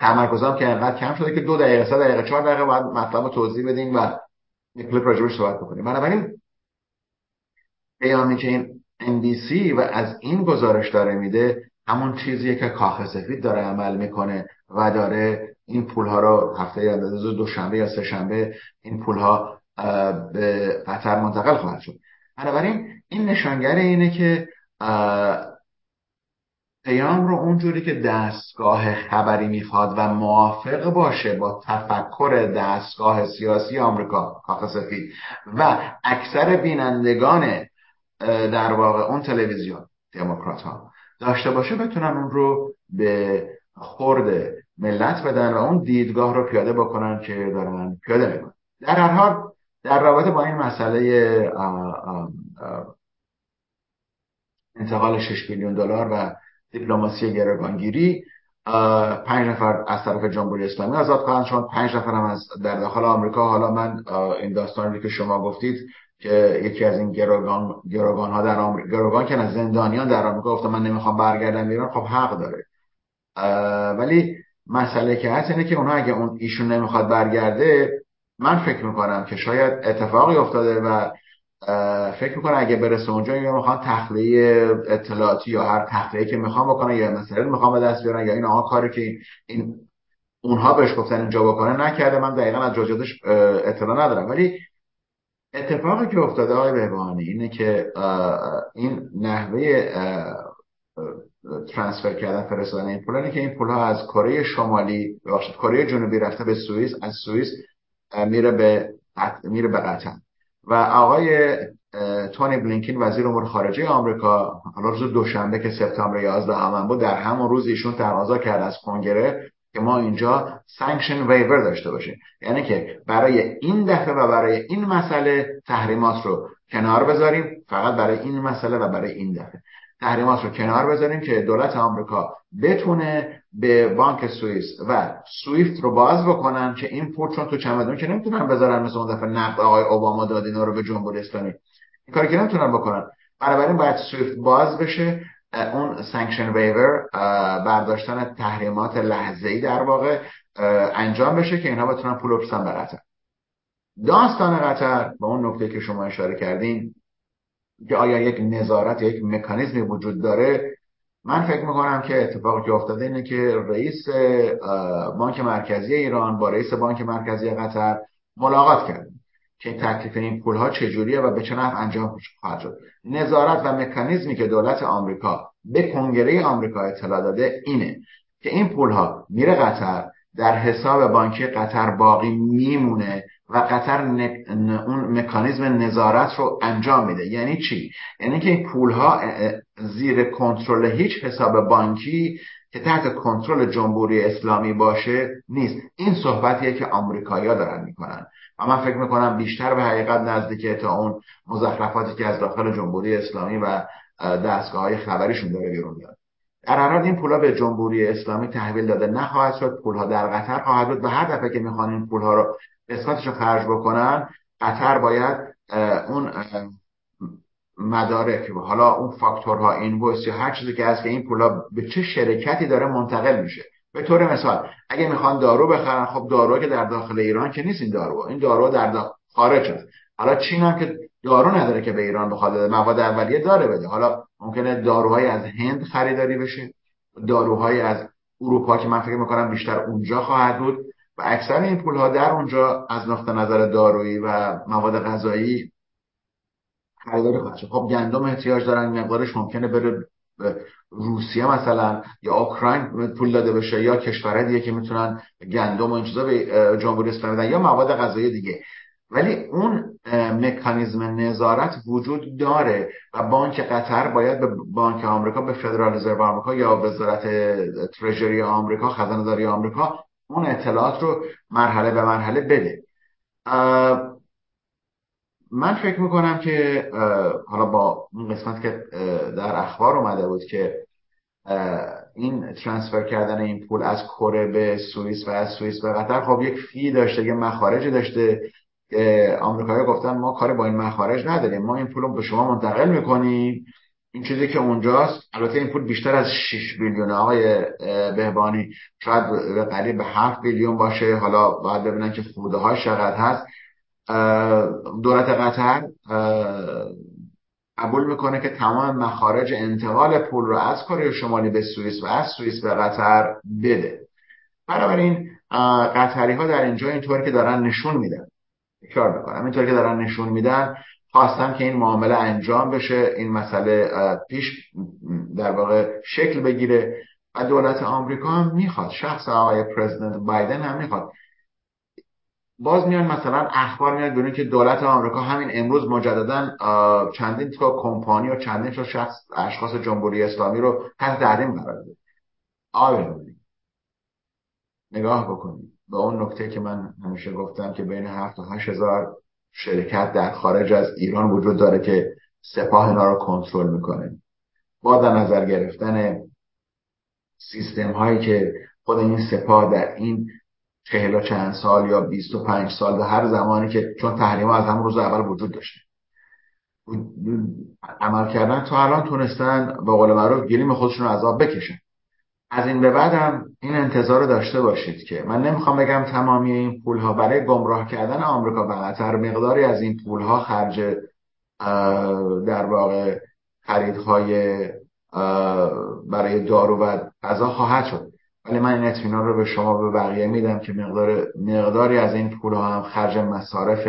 تمرکزم که انقدر کم شده که دو دقیقه سه دقیقه چهار دقیقه باید مطلب رو توضیح بدیم و کلیپ راجبش صحبت بکنیم. بنابراین پیامی که این NBC و از این گزارش داره میده همون چیزیه که کاخ سفید داره عمل می‌کنه و داره این پول ها رو هفته یا دوشنبه یا سه شنبه این پول ها به قطر منتقل خواهد شد. بنابراین این نشانگر اینه که پیام رو اونجوری که دستگاه خبری می‌خواد و موافق باشه با تفکر دستگاه سیاسی آمریکا کاخ سفید و اکثر بینندگان در واقع اون تلویزیون دموکرات ها داشته باشه بتونن اون رو به خورد ملت بدن و اون دیدگاه رو پیاده بکنن که دارن پیاده می‌کنن. در هر حال در رابطه با این مسئله انتقال 6 میلیون دلار و دیپلماسی گروگانگیری پنج نفر از طرف جمهوری اسلامی آزاد خواهند شد. پنج نفر هم از در داخل آمریکا. حالا من این داستانی که شما گفتید که یکی از این گروگان گروگان ها در آمریکا گروگان که از زندانیان در آمریکا گفته من نمی‌خوام برگردم ایران خب حق داره. ولی مسئله که هست اینه که اونها اگه اون ایشون نمی‌خواد برگرده من فکر می‌کنم که شاید اتفاقی افتاده و فکر می‌کنم اگه برسه اونجا یا می‌خوان تخلیه اطلاعاتی یا هر تخلیه که می‌خوان بکنن یا مثلا می‌خوان به دست بیارن یا این آقا کاری که این اونها بهش گفتن اینجا بکنه نکرده. من دقیقا از جاجادش اطلاع ندارم. ولی اتفاقی که افتاده آقای بهبانی اینه که این نحوه transfer کردن فرستادن این پول که این پول ها از کره شمالی کره جنوبی رفته به سوئیس از سوئیس میره به میره به قطر. و آقای تونی بلینکین وزیر امور خارجه آمریکا حالا روز دوشنبه که سپتامبر 11 همون بود در همون روز ایشون تقاضا کرد از کنگره که ما اینجا sanction waiver داشته باشیم. یعنی که برای این دفعه و برای این مسئله تحریمات رو کنار بذاریم فقط برای این مسئله و برای این دفعه. تحریمات رو کنار بذاریم که دولت آمریکا بتونه به بانک سوئیس و سویفت رو باز بکنن که این پول چون تو چمدون که نمی‌تونن بذارن مثل اون دفعه نقد آقای اوباما داد رو به جمهوری اسلامی. این کاری که نمی‌تونن بکنن. بنابراین باید سویفت باز بشه اون sanction waiver برداشتن تحریمات لحظه ای در واقع انجام بشه که اینها بتونن پول بفرستن به قطر. داستان قطر با اون نکته که شما اشاره کردین که آیا یک نظارت یک مکانیزمی وجود داره؟ من فکر می‌کنم که اتفاقی که افتاده اینه که رئیس بانک مرکزی ایران با رئیس بانک مرکزی قطر ملاقات کرد. که تکلیف این پول ها چجوریه و به چه نحو انجام خواهد شد. نظارت و مکانیزمی که دولت آمریکا به کنگره آمریکا اطلاع داده اینه که این پول ها میره قطر در حساب بانکی قطر باقی میمونه و قطر اون مکانیزم نظارت رو انجام میده. یعنی چی؟ یعنی که این پول ها زیر کنترل هیچ حساب بانکی که تحت کنترل جمهوری اسلامی باشه نیست. این صحبتیه که آمریکایی‌ها دارن می‌کنن. و من فکر می‌کنم بیشتر به حقیقت نزدیکه تا اون مزخرفاتی که از داخل جمهوری اسلامی و دستگاه های خبریشون داره بیرون میاد. در هر این پولها به جمهوری اسلامی تحویل داده نخواهد شد پولها در قطر خواهد بود و هر دفعه که می‌خوان این پولها رو قسمتش رو خرج بکنن قطر باید اون مدارک حالا اون فاکتورها اینویس یا هر چیزی که هست که این پولا به چه شرکتی داره منتقل میشه. به طور مثال اگه می‌خوان دارو بخرن خب دارو که در داخل ایران که نیست این دارو این دارو در خارج هست حالا چین هم که دارو نداره که به ایران بخواد مواد اولیه داره بده. حالا ممکنه داروهای از هند خریداری بشه. داروهای از اروپا که من فکر می‌کنم بیشتر اونجا خواهد بود. و اکثر این پول ها در اونجا از نقطه نظر دارویی و مواد غذایی خریداری خواهد شد. خب گندم احتیاج دارن. مقدارش ممکنه بره روسیه مثلا یا اوکراین پول داده بشه یا کشورهای دیگه که می‌تونن گندم و این چیزا به جمهوری اسلامی بدن یا مواد غذایی دیگه. ولی اون مکانیزم نظارت وجود داره و بانک قطر باید به بانک آمریکا به فدرال رزرو آمریکا یا وزارت ترژری آمریکا خزانه داری آمریکا اون اطلاعات رو مرحله به مرحله بده. من فکر می‌کنم که حالا با اون قسمت که در اخبار اومده بود که این ترانسفر کردن این پول از کره به سوئیس و از سوئیس به قطر خب یک فی داشته یه مخارجی داشته آمریکایی گفتن ما کار با این مخارج نداریم ما این پول رو به شما منتقل می‌کنیم. این چیزی که اونجاست البته این پول بیشتر از 6 بیلیون آقای بهبانی شاید قریب به 7 بیلیون باشه. حالا باید ببینن که خوده های چقدر هست. دولت قطر قبول می‌کنه که تمام مخارج انتقال پول رو از کره شمالی به سوئیس و از سوئیس به قطر بده. بنابراین قطری ها در اینجا اینطوری که دارن نشون میدن. کار می‌کنم. اینطوری که دارن نشون میدن خواستم که این معامله انجام بشه این مسئله پیش در واقع شکل بگیره. و دولت آمریکا هم می‌خواد شخص آقای پرزیدنت بایدن هم می‌خواد. باز میان مثلا اخبار میاد بیرون که دولت آمریکا همین امروز مجددا چندین تا کمپانی و چندین تا شخص اشخاص جمهوری اسلامی رو تحت تحریم قرار داده. آیا نگاه بکنید. به اون نکته که من همیشه گفتم که بین 7 تا 8 هزار شرکت در خارج از ایران وجود داره که سپاه اینا رو کنترل می‌کنه. با در نظر گرفتن سیستم هایی که خود این سپاه در این چهل چند سال یا بیست و پنج سال و هر زمانی که چون تحریم از همون روز اول وجود داشته. عمل کردن تا الان تونستن به قول معروف گلیم خودشون عذاب بکشن. از این به بعدم این انتظار رو داشته باشید که من نمی‌خوام بگم تمامی این پول ها برای گمراه کردن آمریکا و قطر مقداری از این پول ها خرج در واقع خریدهای برای دارو و غذا خواهد شد. ولی من این اطمینان رو به شما به بقیه میدم که مقدار مقداری از این پول هم خرج مصارف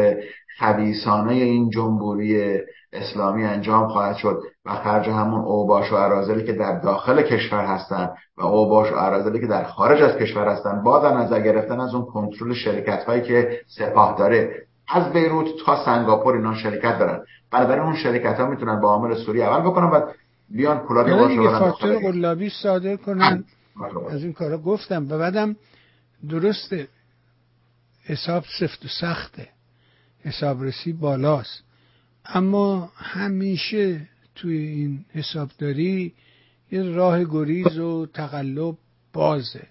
خبیسانه این جمهوری اسلامی انجام خواهد شد و خرج همون اوباش و عرازلی که در داخل کشور هستند و اوباش و عرازلی که در خارج از کشور هستند با در نظر گرفتن از اون کنترل شرکت هایی که سپاه داره. از بیروت تا سنگاپور اینا شرکت دارن. بنابراین اون شرکت ها می‌تونن با عامل سوری اول بکنن و بیان پولا رو فاکتور قلابی صادر کنن. از این کارا گفتم و بعدم درسته حساب سفت و سخته. حسابرسی بالاست. اما همیشه توی این حسابداری یه راه گریز و تقلب بازه.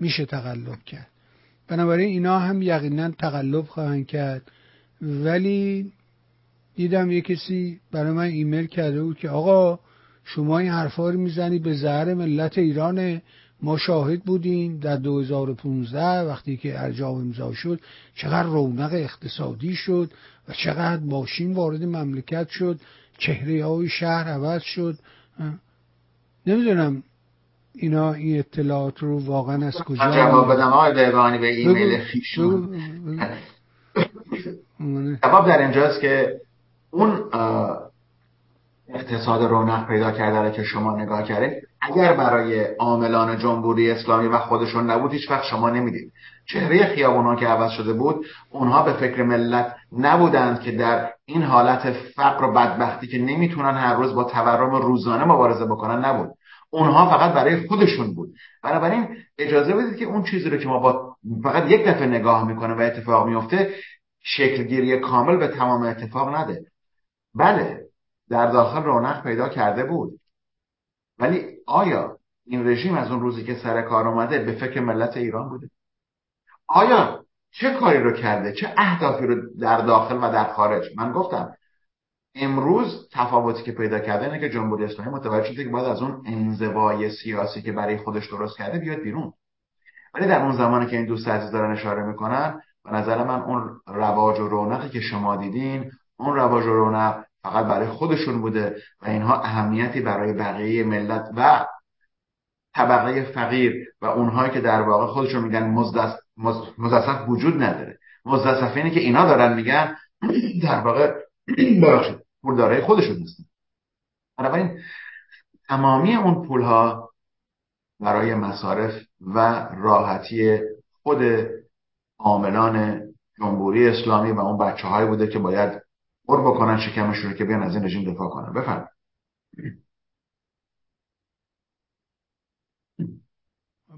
میشه تقلب کرد. بنابراین اینا هم یقینا تقلب خواهند کرد. ولی دیدم یه کسی برای من ایمیل کرده بود که آقا شما این حرفا رو می‌زنی به زهر ملت ایران ما شاهد بودیم در 2015 وقتی که ارجاع امضا شد چقدر رونق اقتصادی شد و چقدر ماشین وارد مملکت شد چهره های شهر عوض شد. نمی‌دونم اینا این اطلاعات رو واقعا از کجا جواب بدم آقای بهبانی به ایمیل خیشون. جواب در اینجاست که اون اقتصاد رونق پیدا کرده که شما نگاه کردید اگر برای عاملان جمهوری اسلامی و خودشون نبود هیچ وقت شما نمی‌دید. چهره خیابون که عوض شده بود اونها به فکر ملت نبودند که در این حالت فقر و بدبختی که نمی‌تونن هر روز با تورم روزانه مبارزه بکنن نبود. اونها فقط برای خودشون بود. بنابراین اجازه بدید که اون چیزی رو که ما با فقط یک دفعه نگاه می‌کنه و اتفاق میفته شکلگیری کامل به تمام اتفاق نده. بله در داخل رونق پیدا کرده بود. ولی آیا این رژیم از اون روزی که سر کار اومده به فکر ملت ایران بوده؟ آیا چه کاری رو کرده؟ چه اهدافی رو در داخل و در خارج؟ من گفتم امروز تفاوتی که پیدا کرده اینه که جمهوری اسلامی متوجه شده که باید از اون انزوای سیاسی که برای خودش درست کرده بیاد بیرون. ولی در اون زمانی که این دوست عزیز دارن اشاره می‌کنن به نظر من اون رواج و رونقی که شما دیدین اون رواج و رونق فقط برای خودشون بوده و اینها اهمیتی برای بقیه ملت و طبقه فقیر و اونهایی که در واقع خودشون میگن مزدسف وجود نداره. مزدسفینی که اینا دارن میگن در واقع ببخشید پولدارای خودشون هستن بنابراین تمامی اون پول ها برای مصارف و راحتی خود عاملان جمهوری اسلامی و اون بچه های بوده که باید بر بکنن شکمشون رو که بیان از این رژیم دفاع کنن. بفرم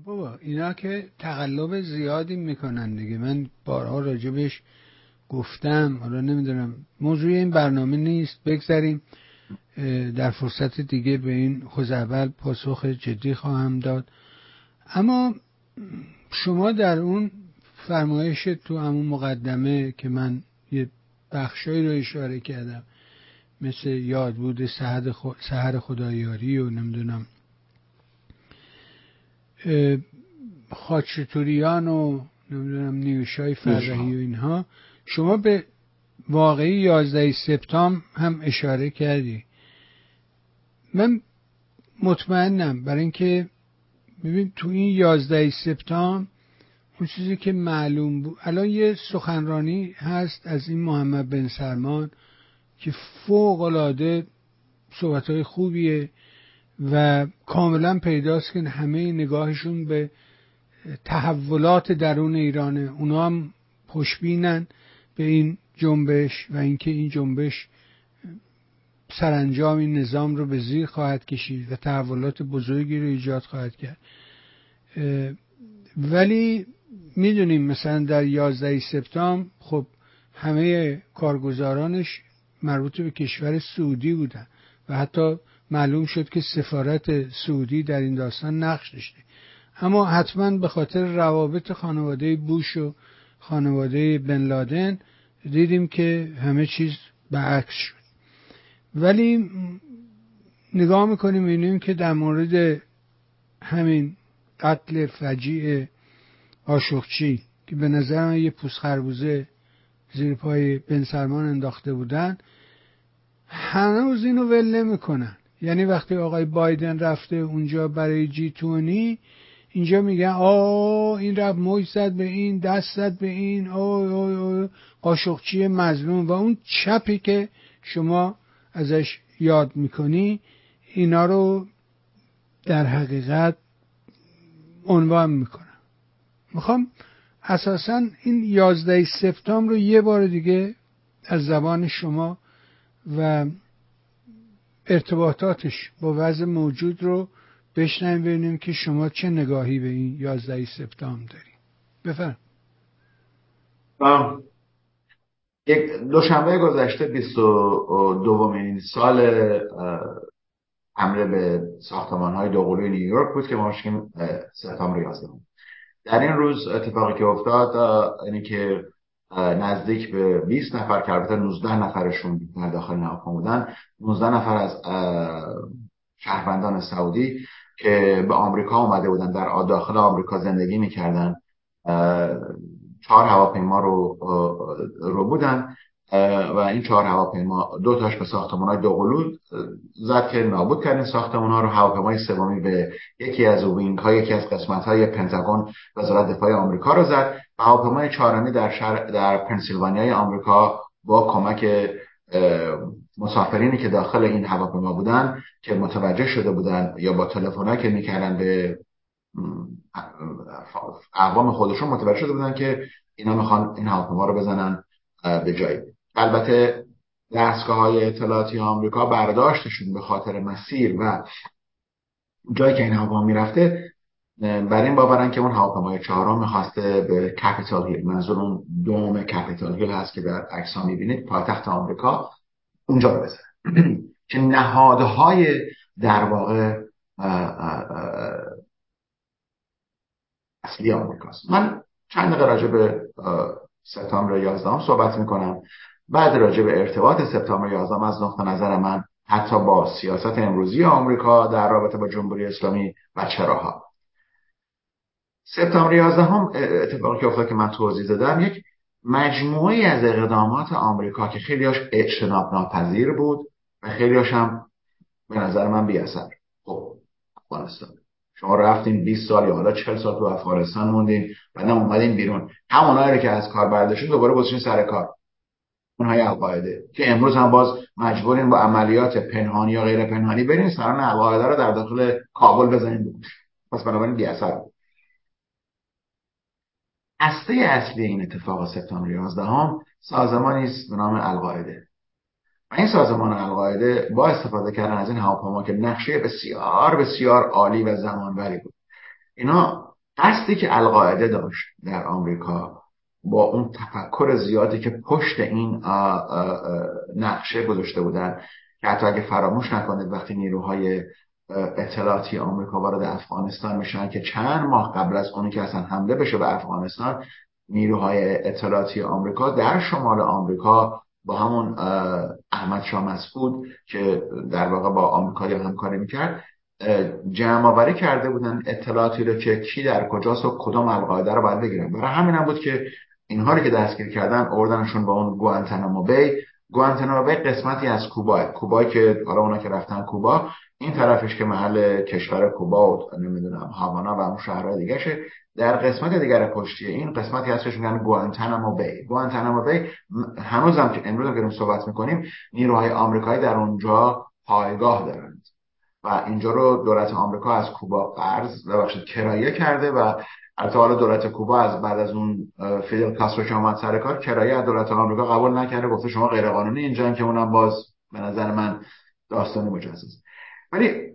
بابا اینا که تقلب زیادی می‌کنن دیگه. من بارها راجبش گفتم. حالا نمی‌دونم. موضوع این برنامه نیست. بگذاریم در فرصت دیگه به این خوزعبل پاسخ جدی خواهم داد. اما شما در اون فرمایش تو همون مقدمه که من بخشایی رو اشاره کردم. مثل یاد بود سهر خدایاری و نمی‌دونم خاچتوریان و نمی‌دونم نیوشای فرهی و اینها. شما به واقعی 11 سپتام هم اشاره کردی. من مطمئنم برای اینکه ببین تو این 11 سپتام اون چیزی که معلوم بود. الان یه سخنرانی هست از این محمد بن سلمان که فوق العاده صحبت های خوبیه و کاملا پیداست که همه نگاهشون به تحولات درون ایرانه. اونا هم خوشبینن به این جنبش و اینکه این جنبش سرانجام این نظام رو به زیر خواهد کشید و تحولات بزرگی رو ایجاد خواهد کرد. ولی می‌دونیم مثلا در 11 سپتامبر خب همه کارگزارانش مربوط به کشور سعودی بودن و حتی معلوم شد که سفارت سعودی در این داستان نقش داشته. اما حتما به خاطر روابط خانواده بوش و خانواده بن لادن دیدیم که همه چیز به عکس شد. ولی نگاه می‌کنیم می‌بینیم که در مورد همین قتل فجیع آشوخچی که به نظر من یه پوست خربوزه زیر پای بن سلمان انداخته بودن هنوز اینو ول نمی‌کنن. یعنی وقتی آقای بایدن رفته اونجا برای جی تونی اینجا میگن آه این رفت موج زد به این دست زد به این آه آه قاشقچی مظلوم. و اون چپی که شما ازش یاد می‌کنی اینا رو در حقیقت عنوان می‌کنم می‌خوام اساسا این یازده سپتامبر رو یه بار دیگه از زبان شما و ارتباطاتش با وضع موجود رو بشنویم ببینیم که شما چه نگاهی به این یازده سپتامبر داریم بفرم یک دوشنبه گذشته بیست و دومین سال حمله به ساختمان های دوقلوی نیویورک بود که ما سپتامبر 11 در این روز اتفاقی که افتاد اینه که نزدیک به 20 نفر که البته 19 نفرشون در داخل نهاپا بودن 19 نفر از شهروندان سعودی که به آمریکا اومده بودن در داخل آمریکا زندگی می‌کردن چهار هواپیما رو رو بودن. و این چهار هواپیما دو تاش به ساختمان های دوقلو زد که نابود کردن ساختمان ها رو. هواپیمای سومی به یکی از وینگ های یکی از قسمت های پنتاگون وزارت دفاع آمریکا رو زد. و هواپیمای چهارمی در شهر در پنسیلوانیای آمریکا با کمک مسافرینی که داخل این هواپیما بودن که متوجه شده بودن یا با تلفن‌ها که می‌کردن به اقوام خودشون متوجه شده بودن که اینا می‌خوان این هواپیما رو بزنن به جایی. البته دستگاه های اطلاعاتی آمریکا برداشتشون به خاطر مسیر و جایی که این هواپیما می‌رفته برای این باورن که اون هواپیمای چهارم می‌خواسته به کپیتال هیل منظور اون دوم کپیتال هیل هست که در عکس ها می‌بینید پایتخت آمریکا اونجا رو بزنه که نهادهای در واقع اصلی آمریکاست. من چند دقیقه راجع به سپتامبر 11 صحبت می‌کنم. بعد راجع به ارتباط سپتامبر 11 از نقطه نظر من حتی با سیاست امروزی آمریکا در رابطه با جمهوری اسلامی و چراها سپتامبر 11 هم اتفاقی که افتاد که من توضیح دادم یک مجموعه از اقدامات آمریکا که خیلیاش اجتناب ناپذیر بود و خیلیاش هم به نظر من بی اثر خب افغانستان. شما رفتین 20 سال یا حالا 40 سال تو افغانستان موندین نه اومدین بیرون. همونایی که از کار برداشتین دوباره گذاشتین سر کار. اونهای القاعده که امروز هم باز مجبورین با عملیات پنهانی یا غیر پنهانی برین سران القاعده رو در داخل کابل بزنین پس بنابراین بی اثر بود. اصلی اصلی این اتفاق سپتامبر 11 هم سازمانی است به نام القاعده. و این سازمان القاعده با استفاده کردن از این هواپیما که نقشه بسیار بسیار عالی و زمانبری بود. اینا قصدی که القاعده داشت در آمریکا با اون تفکر زیادی که پشت این نقشه گذاشته بودن که حتی اگه فراموش نکنید وقتی نیروهای اطلاعاتی آمریکا وارد افغانستان میشن که چند ماه قبل از اونی که اصلا حمله بشه به افغانستان نیروهای اطلاعاتی آمریکا در شمال آمریکا با همون احمد شاه مسعود که در واقع با آمریکا همکاری می‌کرد جمع آوری کرده بودن اطلاعاتی رو که کی در کجاست و کدام القاعده رو باید بگیرن. برای همین هم بود که اینها رو که دستگیر کردن اوردنشون با اون گوانتنامو بی. گوانتنامو بی قسمتی از کوبا کوبا که حالا اونا که رفتن کوبا این طرفش که محل کشور کوبا و نمی‌دونم هاوانا و اون شهرهای دیگه شه در قسمت دیگر پشتی این قسمتی هستش میگن گوانتنامو بی. گوانتنامو بی هنوزم که امروز که صحبت می‌کنیم نیروهای آمریکایی در اونجا پایگاه دارند. و اینجا رو دولت آمریکا از کوبا قرض ببخشید کرایه کرده و البته حالا دولت کوبا از بعد از اون فیدل کاسترو که اومد سر کار کرایه دولت آمریکا قبول نکرده گفته شما غیر قانونی اینجا که اونم باز به نظر من داستان مجزاست ولی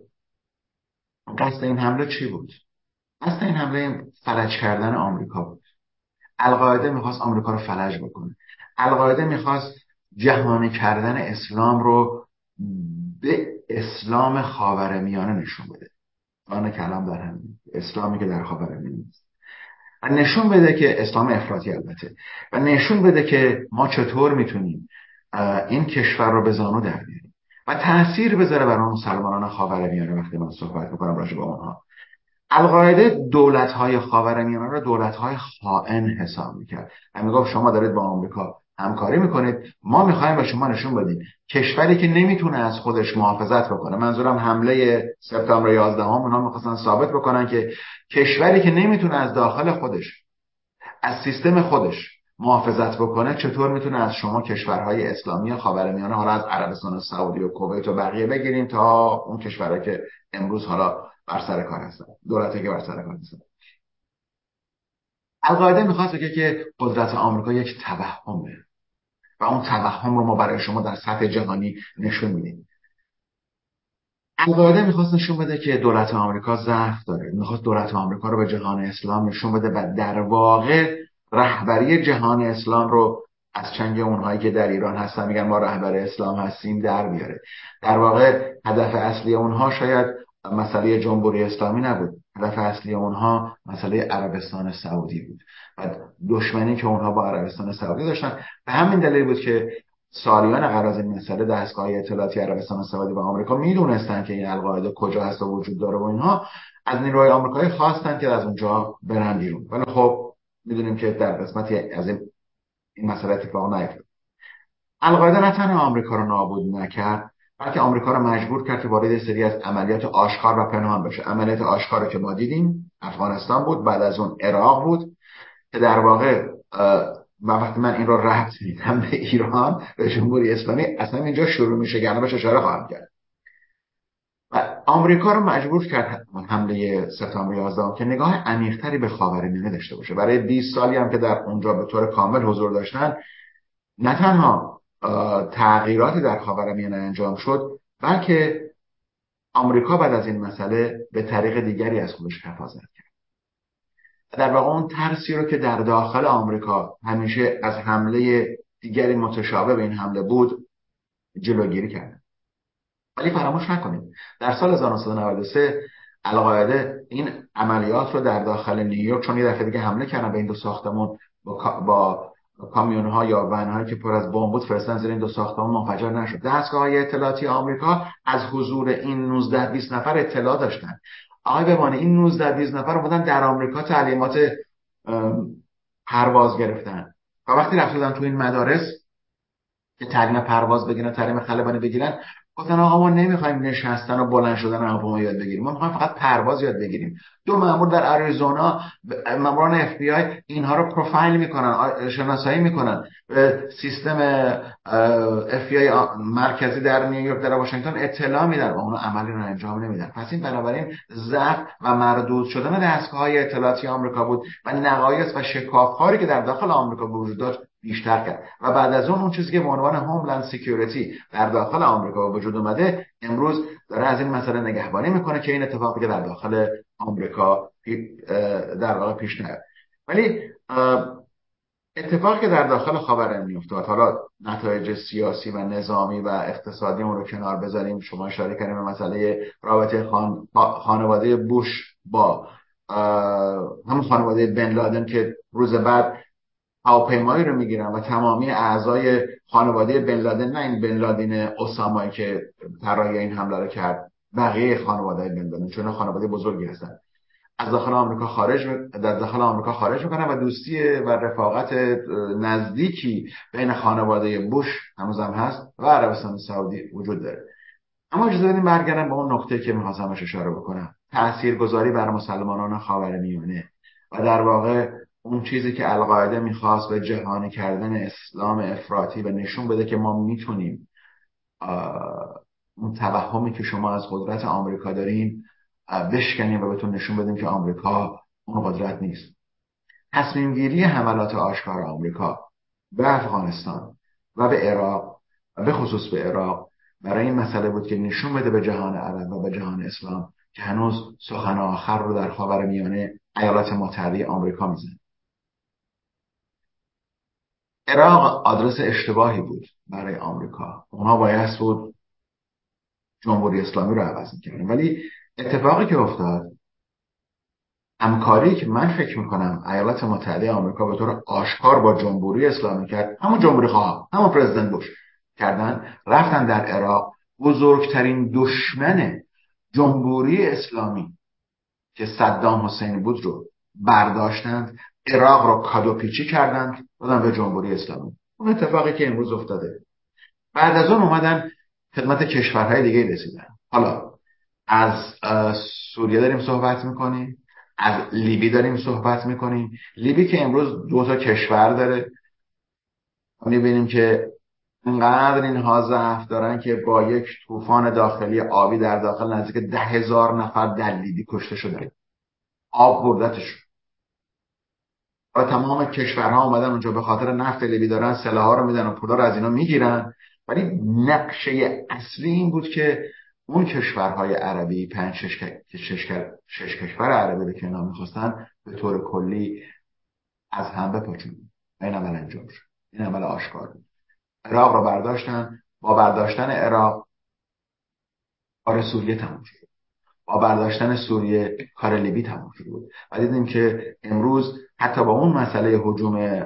قصد این حمله چی بود؟ قصد این حمله فلج کردن آمریکا بود. القاعده می‌خواست آمریکا رو فلج بکنه. القاعده می‌خواست جهانی کردن اسلام رو به اسلام خاور میانه نشون بده. آن کلام در همین اسلامی که در خاور میانه و نشون بده که اسلام افراطی البته. و نشون بده که ما چطور می‌تونیم این کشور رو به زانو در بیاریم. و تاثیر بذاره برای مسلمانان خاورمیانه وقتی من صحبت می‌کنم راجع به اونها. القاعده دولت های خاورمیانه رو دولت های خائن حساب می‌کرد. و می‌گفت شما دارید با آمریکا همکاری می‌کنید. ما می‌خوایم به شما نشون بدیم. کشوری که نمی‌تونه از خودش محافظت بکنه. منظورم حمله سپتامبر 11 هم اونا می‌خواستن ثابت بکنن که کشوری که نمی‌تونه از داخل خودش از سیستم خودش محافظت بکنه چطور می‌تونه از شما کشورهای اسلامی خاورمیانه حالا از عربستان و سعودی و کویت و بقیه بگیریم تا اون کشورهایی که امروز حالا بر سر کار هستن. دولتی که بر سر کار هستن القاعده می‌خواست بگه که قدرت آمریکا یک توهمه و اون توهم رو ما برای شما در سطح جهانی نشون میدیم. القاعده می‌خواست نشون بده که دولت آمریکا ضعف داره. می‌خواست دولت آمریکا رو به جهان اسلام نشون بده و در واقع رهبری جهان اسلام رو از چنگ اونهایی که در ایران هستن میگن ما رهبر اسلام هستیم در بیاره در واقع هدف اصلی اونها شاید مسئله جمهوری اسلامی نبود. هدف اصلی اونها مسئله عربستان سعودی بود. و دشمنی که اونها با عربستان سعودی داشتن به همین دلیل بود که سالیان قبل از این مسئله دستگاه اطلاعاتی عربستان سعودی و آمریکا می‌دونستن که این القاعده کجا هست و وجود داره و اینها از نیروهای آمریکایی خواستن که از اونجا برن بیرون. ولی خب می‌دونیم که در قسمتی از این, این مسئله اتفاق نیفتاد. القاعده نه تنها آمریکا رو نابود نکرد بلکه آمریکا رو مجبور کرد که وارد سری از عملیات آشکار و پنهان بشه. عملیات آشکار که ما دیدیم افغانستان بود بعد از اون عراق بود که در واقع و وقتی من این رو ربط میدم به ایران به جمهوری اسلامی اصلا اینجا شروع میشه که بهش اشاره خواهم کرد. و آمریکا رو مجبور کرد حمله سپتامبر 11 که نگاه عمیقتری به خاورمیانه داشته باشه. برای 20 سالی هم که در اونجا به طور کامل حضور داشتن نه تنها تغییراتی در خاورمیانه انجام شد بلکه آمریکا بعد از این مسئله به طریق دیگری از خودش حفاظت کرد. در واقع اون ترسی رو که در داخل آمریکا همیشه از حمله دیگری متشابه به این حمله بود جلوگیری کرد ولی فراموش نکنیم در سال 1993 القاعده این عملیات رو در داخل نیویورک چون یه دفعه دیگه حمله کردن به این دو ساختمون با, با کامیون ها یا ون که پر از بمب بود فرستن زیر این دو ساختمان منفجر نشد. دستگاه های اطلاعاتی آمریکا از حضور این 19 20 نفر اطلاع داشتن آقای بمانه این 19 20 نفر بودن در آمریکا تعلیمات پرواز گرفتن. و وقتی رفتن تو این مدارس که تعلیم پرواز بگیرن تعلیم خلبانی بگیرن گفتن آقا ما نمی‌خوایم نشستن و بلند شدن هواپیما یاد بگیریم. ما می‌خوایم فقط پرواز یاد بگیریم. دو مامور در آریزونا ماموران اف بی آی اینها رو پروفایل می‌کنن شناسایی می‌کنن. سیستم اف بی آی مرکزی در نیویورک در واشنگتن اطلاع میدن و اونو عملی رو انجام نمیدن. پس این بنابراین ضعف و مردود شدن دستگاه های اطلاعاتی آمریکا بود. و نقایص و شکافکاری که در داخل آمریکا وجود داشت بیشتر کرد. و بعد از اون اون چیزی که به عنوان Homeland Security در داخل آمریکا وجود اومده امروز داره از این مسئله نگهبانی می‌کنه که این اتفاقی که در داخل آمریکا در واقع پیش نیاد. ولی اتفاقی که در داخل خاورمیانه افتاد حالا نتایج سیاسی و نظامی و اقتصادی اون رو کنار بذاریم. شما اشاره کردیم به مسئله رابطه خان... خانواده بوش با همون خانواده بن لادن که روز بعد هواپیمایی رو می‌گیرن و تمامی اعضای خانواده بن لادن نه این بن لادن اسامایی که طراحی این حمله رو کرد بقیه خانواده بن لادن چون خانواده بزرگی هستن. از داخل آمریکا خارج در داخل آمریکا خارج می‌کنن و دوستی و رفاقت نزدیکی بین خانواده بوش هنوزم هست و عربستان سعودی وجود داره. اما اجازه بدیم برگردم به اون نقطه که می‌خواستم اشاره بکنم. تاثیرگذاری بر مسلمانان خاورمیانه. و در واقع اون چیزی که القاعده می‌خواست به جهانی کردن اسلام افراطی و نشون بده که ما می‌تونیم اون توهمی که شما از قدرت آمریکا دارین بشکنیم و بهتون نشون بدیم که آمریکا اون قدرت نیست. تصمیم گیری حملات آشکار آمریکا به افغانستان و به عراق و به خصوص به عراق برای این مسئله بود که نشون بده به جهان عرب و به جهان اسلام که هنوز سخن آخر رو در خاور میانه ایالات متحده آمریکا میزن عراق آدرس اشتباهی بود برای آمریکا. اونها باید بود جمهوری اسلامی رو عوض می‌کردیم ولی اتفاقی که افتاد همکاری که من فکر می‌کنم ایالات متحده آمریکا به طور آشکار با جمهوری اسلامی کرد همون جمهوری خواه همون پرزیدنت بوش کردن رفتن در عراق بزرگترین دشمن جمهوری اسلامی که صدام حسین بود رو برداشتند عراق رو کادوپیچی کردند دادن به جمهوری اسلامی. اون اتفاقی که امروز افتاده. بعد از اون اومدن خدمت کشورهای دیگه رسیدن. حالا از سوریه داریم صحبت می‌کنیم از لیبی داریم صحبت می‌کنیم. لیبی که امروز دو تا کشور داره. می‌بینیم که انقدر اینها ضعف دارن که با یک طوفان داخلی آبی در داخل نزدیک ده هزار نفر در لیبی کشته شده. آب بردتشون. و تمام کشورها آمدن اونجا به خاطر نفت لیبی دارن سلاح رو میدن و پولا رو از اینا می‌گیرن. ولی نقشه اصلی این بود که اون کشورهای عربی پنج شش, شش, کشور عربی که اینا می‌خواستن به طور کلی از هم بپاچون. این عمل انجام شد. این عمل آشکار بود. عراق رو برداشتن. با برداشتن عراق کار سوریه تموم شد. با برداشتن سوریه کار لیبی تموم بود و دیدیم که امروز حتی با اون مسئله حجوم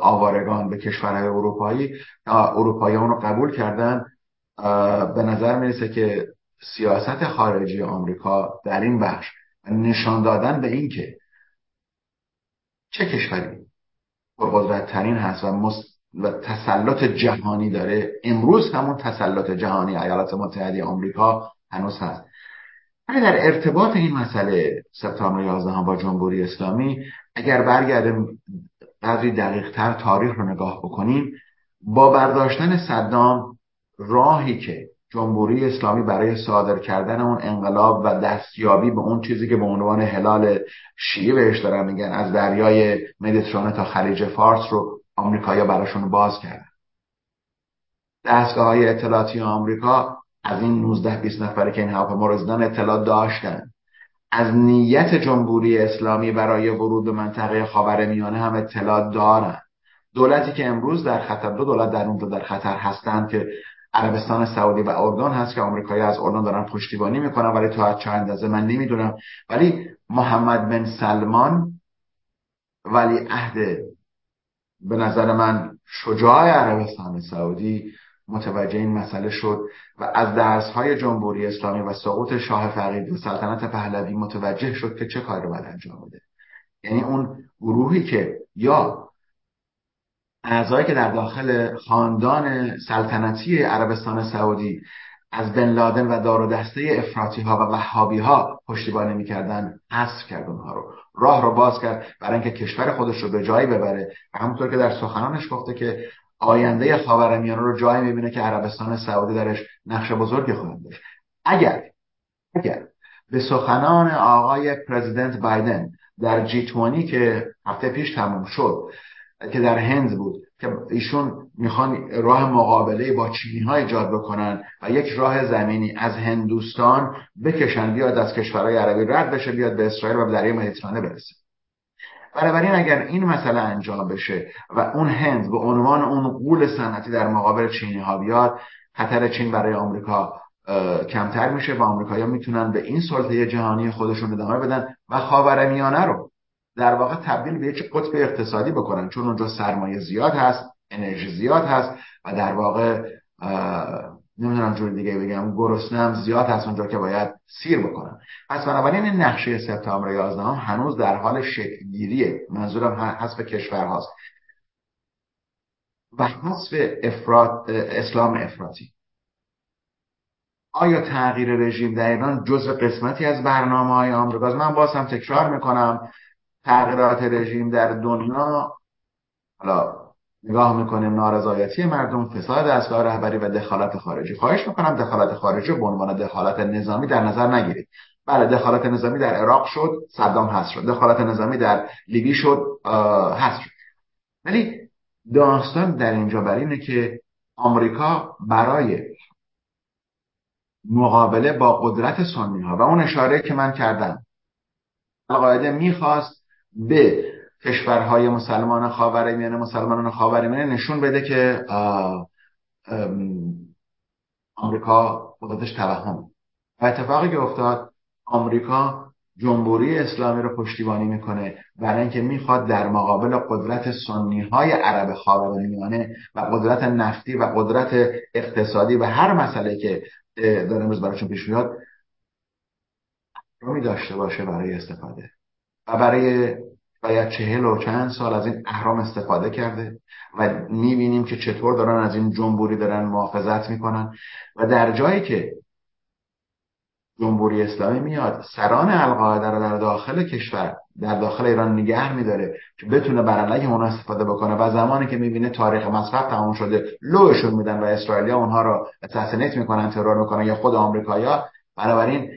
آوارگان به کشورهای اروپایی اروپایی اون رو قبول کردن به نظر می‌رسه که سیاست خارجی آمریکا در این بخش نشان دادن به این که چه کشوری قدرتترین هست و, و تسلط جهانی داره. امروز همون تسلط جهانی ایالات متحده آمریکا هنوز هست. در ارتباط این مسئله سپتامبر 11 با جمهوری اسلامی اگر برگردیم قدری دقیق تر تاریخ رو نگاه بکنیم با برداشتن صدام راهی که جمهوری اسلامی برای صادر کردن اون انقلاب و دستیابی به اون چیزی که به عنوان هلال شیعه بهش دارن میگن از دریای مدیترانه تا خلیج فارس رو آمریکایا براشون باز کردن. دستگاه های اطلاعاتی آمریکا از این 19 20 نفره که این هواپیما رو اطلاع داشتن. از نیت جمهوری اسلامی برای ورود به منطقه خاورمیانه هم اطلاع دارن. دولتی که امروز در خطر دو دولت در اونجا در خطر هستند که عربستان سعودی و اردن هست که آمریکایی از اردن دارن پشتیبانی می‌کنن ولی از چه اندازه من نمی‌دونم. ولی محمد بن سلمان ولی عهد به نظر من شجاع عربستان سعودی متوجه این مسئله شد و از درس های جمهوری اسلامی و سقوط شاه فقید و سلطنت پهلوی متوجه شد که چه کاری رو باید انجام بده. یعنی اون گروهی که یا اعضایی که در داخل خاندان سلطنتی عربستان سعودی از بن لادن و دار و دسته افراطی ها و وهابی ها پشتیبانی می‌کردن حذف کرد اونها رو. راه رو باز کرد برای اینکه کشور خودش رو به جایی ببره. و همونطور که در سخنانش گفته که آینده خاورمیانه رو جایی می‌بینه که عربستان سعودی درش نقش بزرگی خواهد داشت. اگر اگر به سخنان آقای پرزیدنت بایدن در جی 20 که هفته پیش تموم شد که در هند بود که ایشون می‌خوان راه مقابله با چینی ها ایجاد بکنن و یک راه زمینی از هندوستان بکشن بیاد از کشورهای عربی رد بشه بیاد به اسرائیل و به دریای مدیترانه برسه. بنابراین اگر این مسئله انجام بشه و اون هند به عنوان اون قول صنعتی در مقابل چینی ها بیاد خطر چین برای آمریکا کمتر میشه و آمریکایی‌ها می‌تونن به این سلطه جهانی خودشون ادامه بدن و خاورمیانه رو در واقع تبدیل به یک قطب اقتصادی بکنن. چون اونجا سرمایه زیاد هست انرژی زیاد هست و در واقع نمی‌دونم جور دیگه بگم گرسنه زیاد هست اونجا که باید سیر بکنن پس بنابراین این نقشه سپتامبر 11 هم هنوز در حال شکلگیریه. منظورم حذف کشور هاست و حذف افراد اسلام افراطی. آیا تغییر رژیم در ایران جزء قسمتی از برنامه های آمریکاست من باز هم تکرار می‌کنم تغییرات رژیم در دنیا حالا نگاه می‌کنیم نارضایتی مردم فساد اصلاح رهبری و دخالت خارجی. خواهش می‌کنم دخالت خارجی به عنوان دخالت نظامی در نظر نگیرید. بله دخالت نظامی در عراق شد صدام هست شد. دخالت نظامی در لیبی شد هست شد. ولی داستان در اینجا بر اینه که آمریکا برای مقابله با قدرت سنی ها و اون اشاره که من کردم القاعده می‌خواست به کشورهای مسلمان خاورمیانه مسلمانان خاورمیانه نشون بده که آمریکا قدرتش توهم. و اتفاقی که افتاد آمریکا جمهوری اسلامی رو پشتیبانی می‌کنه برای اینکه می‌خواد در مقابل قدرت سنی های عرب خاورمیانه و قدرت نفتی و قدرت اقتصادی و هر مسئله که داره امروز براشون پیش میاد رو داشته باشه برای استفاده. و برای باید چهل و چند سال از این اهرام استفاده کرده و می‌بینیم که چطور دارن از این جنبوری دارن محافظت می‌کنن و در جایی که جمهوری اسلامی میاد سران القاعده رو در داخل کشور در داخل ایران نگه میداره که بتونه بر علیه اونها استفاده بکنه و زمانی که می‌بینه تاریخ مصرف تمام شده لوشون میدن و اسرائیلیا اونها رو اساسینیت می‌کنن ترور می‌کنن یا خود آمریکایا بنابراین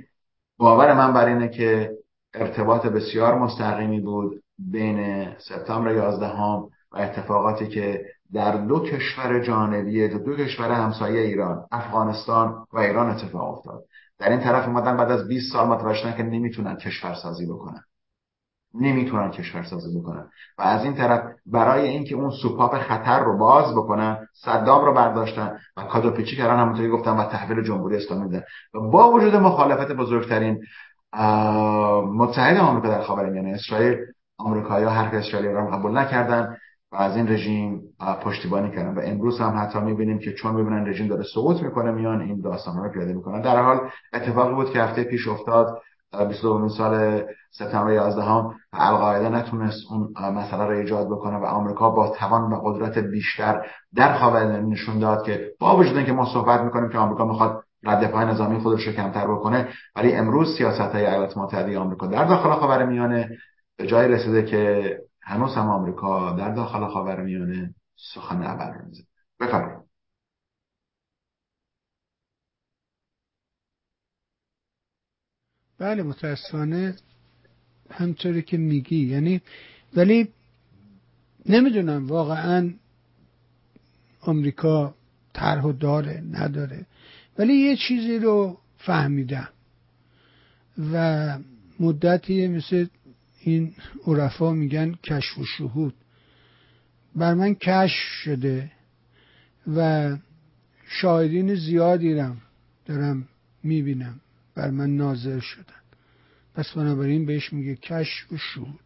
باور من بر اینه که ارتباط بسیار مستقیمی بود. بین سپتامبر 11 هم و اتفاقاتی که در دو کشور جانبی دو, دو کشور همسایه ایران افغانستان و ایران اتفاق افتاد. در این طرف اومدن بعد از 20 سال متوجه که نمی‌تونن کشورسازی بکنن. نمی‌تونن کشورسازی بکنن. و از این طرف برای اینکه اون سوپاپ خطر رو باز بکنن صدام رو برداشتن و کادو پیچی کردن همونطوری گفتم و تحویل جمهوری اسلامی دادن و با وجود مخالفت بزرگترین متحد آمریکا در خاورمیانه اسرائیل آمریکایی‌ها حرف اسرائیل رو قبول نکردن و از این رژیم پشتیبانی کردن. و امروز هم حتی می‌بینیم که چون می‌بینن رژیم داره سقوط می‌کنه میان این داستان رو پیاده می‌کنن. در حال اتفاقی بود که هفته پیش افتاد 22 سال سپتامبر 11 هم القاعده نتونست اون مسئله رو ایجاد بکنه و آمریکا با توان و قدرت بیشتر در خاورمیانه نشون داد که با وجود اینکه ما صحبت می‌کنیم که آمریکا می‌خواد رد پای نظامی خودش رو کمتر بکنه ولی امروز سیاست های ایالات متحده آمریکا در داخل خاورمیانه به جای رسیده که هنوز هم آمریکا در داخل خاورمیانه سخن ابر میزه بفرمایید. بله متاسفانه همطوری که میگی. یعنی ولی نمی‌دونم واقعا آمریکا طرح داره نداره. ولی یه چیزی رو فهمیدم. و مدتی مثل این عرفا میگن کشف و شهود. بر من کشف شده و شاهدین زیادی رم دارم می‌بینم. بر من ناظر شدن. پس بنابراین بهش میگه کشف و شهود.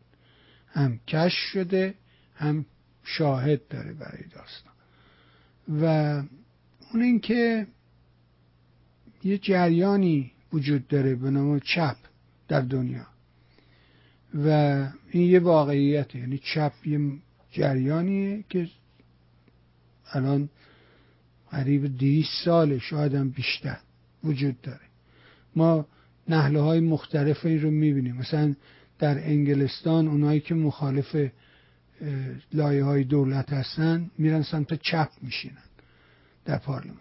هم کشف شده هم شاهد داره برای داستان. و اون اینکه یه جریانی وجود داره به نام چپ در دنیا. و این یه واقعیت یعنی چپ یه جریانیه که الان قریب دیست ساله شاید هم بیشتر وجود داره. ما نحله های مختلف این رو می‌بینیم. مثلا در انگلستان اونایی که مخالف لایه های دولت هستن میرن سمت چپ میشینن در پارلمان.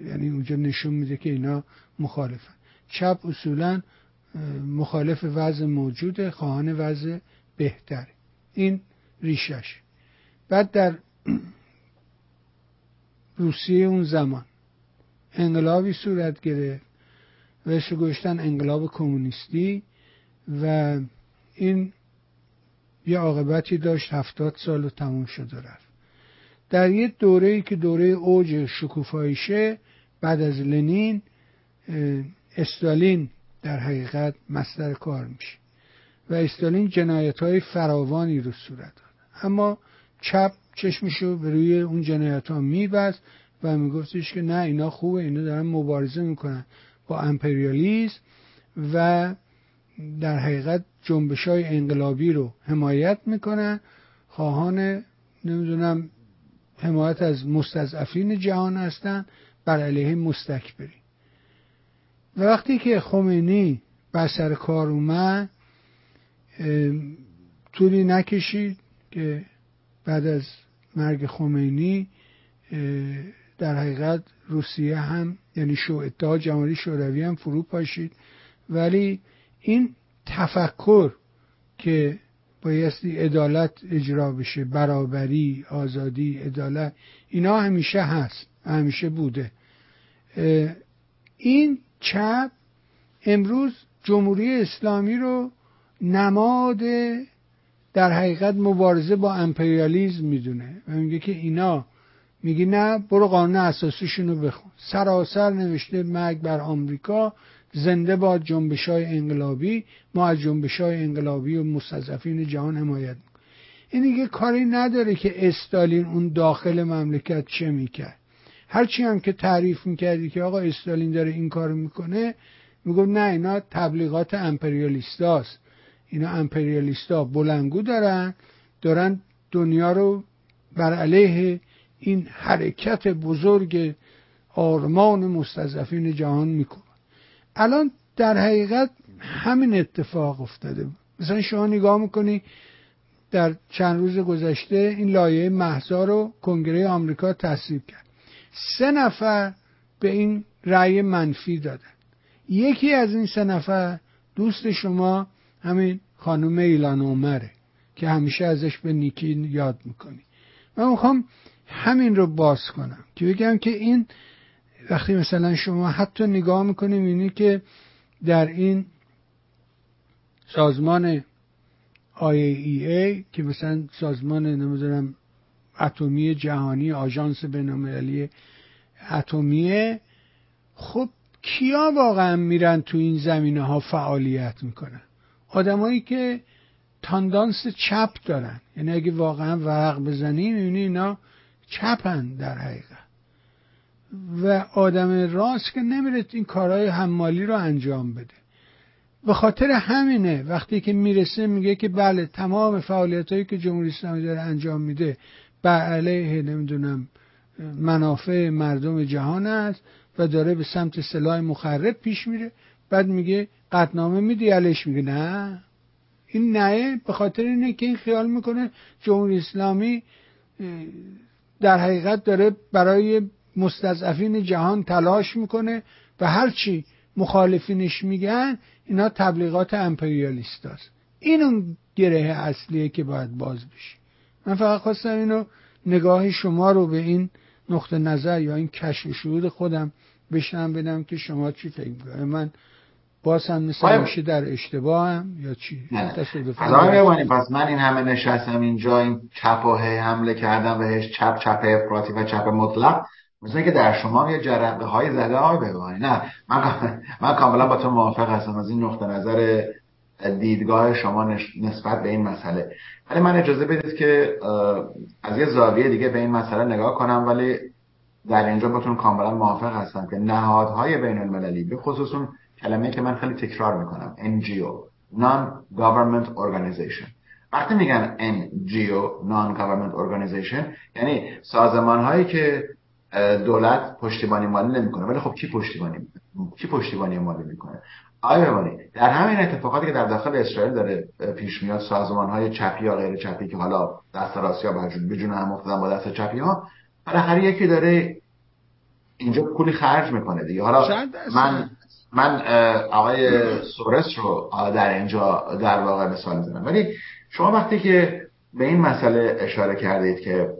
یعنی اونجا نشون میده که اینا مخالفن. چپ اصولا مخالف وضع موجود خواهان وضع بهتر این ریشش. بعد در روسیه اون زمان انقلابی صورت گرفت و گوشتن انقلاب کمونیستی و این یه عاقبتی داشت هفتاد سال و تموم شد و رفت. در یه دوره ای که دوره اوج شکوفایشه بعد از لنین استالین در حقیقت مصدر کار میشه. و استالین جنایت های فراوانی رو صورت داد. اما چپ چشمشو به روی اون جنایت ها میبست و میگفتش که نه اینا خوبه اینا دارن مبارزه می‌کنن با امپریالیزم و در حقیقت جنبش های انقلابی رو حمایت می‌کنن. خواهان نمی‌دونم حمایت از مستضعفین جهان هستن. بر علیه مستکبرین. و وقتی که خمینی بر سر کار اومد طولی نکشید که بعد از مرگ خمینی در حقیقت روسیه هم یعنی شو اتحاد جمهوری شوروی هم فرو پاشید. ولی این تفکر که بایستی عدالت اجرا بشه برابری آزادی عدالت اینا همیشه هست همیشه بوده. این چپ امروز جمهوری اسلامی رو نماد در حقیقت مبارزه با امپریالیزم می‌دونه. و میگه که اینا میگی نه برو قانون اساسیشون رو بخون. سراسر نوشته مرگ بر آمریکا زنده با جنبش های انقلابی. ما از جنبش های انقلابی و مستضعفین جهان حمایت این دیگه کاری نداره که استالین اون داخل مملکت چه می‌کرد. هرچی هم که تعریف می‌کردی که آقا استالین داره این کار می‌کنه میگو نه اینا تبلیغات امپریالیستاست اینا امپریالیستا بلنگو دارن دارن دنیا رو بر علیه این حرکت بزرگ آرمان مستضعفین جهان می‌کنن الان در حقیقت همین اتفاق افتاده. مثلا شما نگاه می‌کنی در چند روز گذشته این لایه محضا رو کنگره آمریکا تصویب کرد. سه نفر به این رأی منفی دادن. یکی از این سه نفر دوست شما همین خانم ایلان عمره که همیشه ازش به نیکی یاد می‌کنی. من می‌خوام همین رو باز کنم که بگم که این وقتی مثلا شما حتی نگاه می‌کنیم اینی که در این سازمان IAEA که مثلا سازمان نمی‌دونم اتمی جهانی آژانس بینالمللی اتمیه خب کیا واقعا میرن تو این زمینه ها فعالیت می‌کنن؟ آدمایی که تاندانس چپ دارن. یعنی اگه واقعا ورق بزنی می‌بینی اینا چپن در حقیقت. و آدم راست که نمیره این کارهای حمالی رو انجام بده. به خاطر همینه وقتی که می‌رسه میگه که بله تمام فعالیت هایی که جمهوری اسلامی داره انجام میده بر علیه نمی‌دونم منافع مردم جهان است و داره به سمت سلاح مخرب پیش میره. بعد میگه قطنامه میدی علیش میگه نه. این نه به خاطر اینه که این خیال می‌کنه جمهوری اسلامی در حقیقت داره برای مستضعفین جهان تلاش می‌کنه و هرچی مخالفینش میگن اینا تبلیغات امپریالیست هست. این اون گره اصلیه که باید باز بشه. من فقط خواستم اینو نگاه شما رو به این نقطه نظر یا این کشف شهود خودم بشنم بدم که شما چی فکر می‌کنه من باز هم مثل در اشتباه هم یا چی؟ پس من این همه نشستم اینجا این چپ و حمله کردم بهش چپ چپ افراطی و چپ مطلق. مثل که در شما یه جرقه های زده های بگوانی نه. من, من کاملا با تو موافق هستم از این نقطه نظر دیدگاه شما نسبت به این مسئله. ولی من اجازه بدید که از یه زاویه دیگه به این مسئله نگاه کنم ولی در اینجا باتون کاملا موافق هستم که نهادهای بین المللی به خصوص اون کلمه که من خیلی تکرار می‌کنم NGO Non-Government Organization. وقتی میگن NGO Non-Government Organization یعنی سازمان هایی که دولت پشتیبانی مالی نمی‌کنه. ولی خب کی پشتیبانی کی پشتیبانی مالی می‌کنه؟ آیا بمانی در همین اتفاقاتی که در داخل اسرائیل داره پیش میاد سازمان های چپی یا غیر چپی که حالا دست راستی ها به جون هم افتادن با دست چپی ها بالاخره یکی داره اینجا پولی خرج می‌کنه دیگه. حالا من من آقای سورس رو در اینجا در واقع مثال می‌زنم. ولی شما وقتی که به این مسئله اشاره کردید که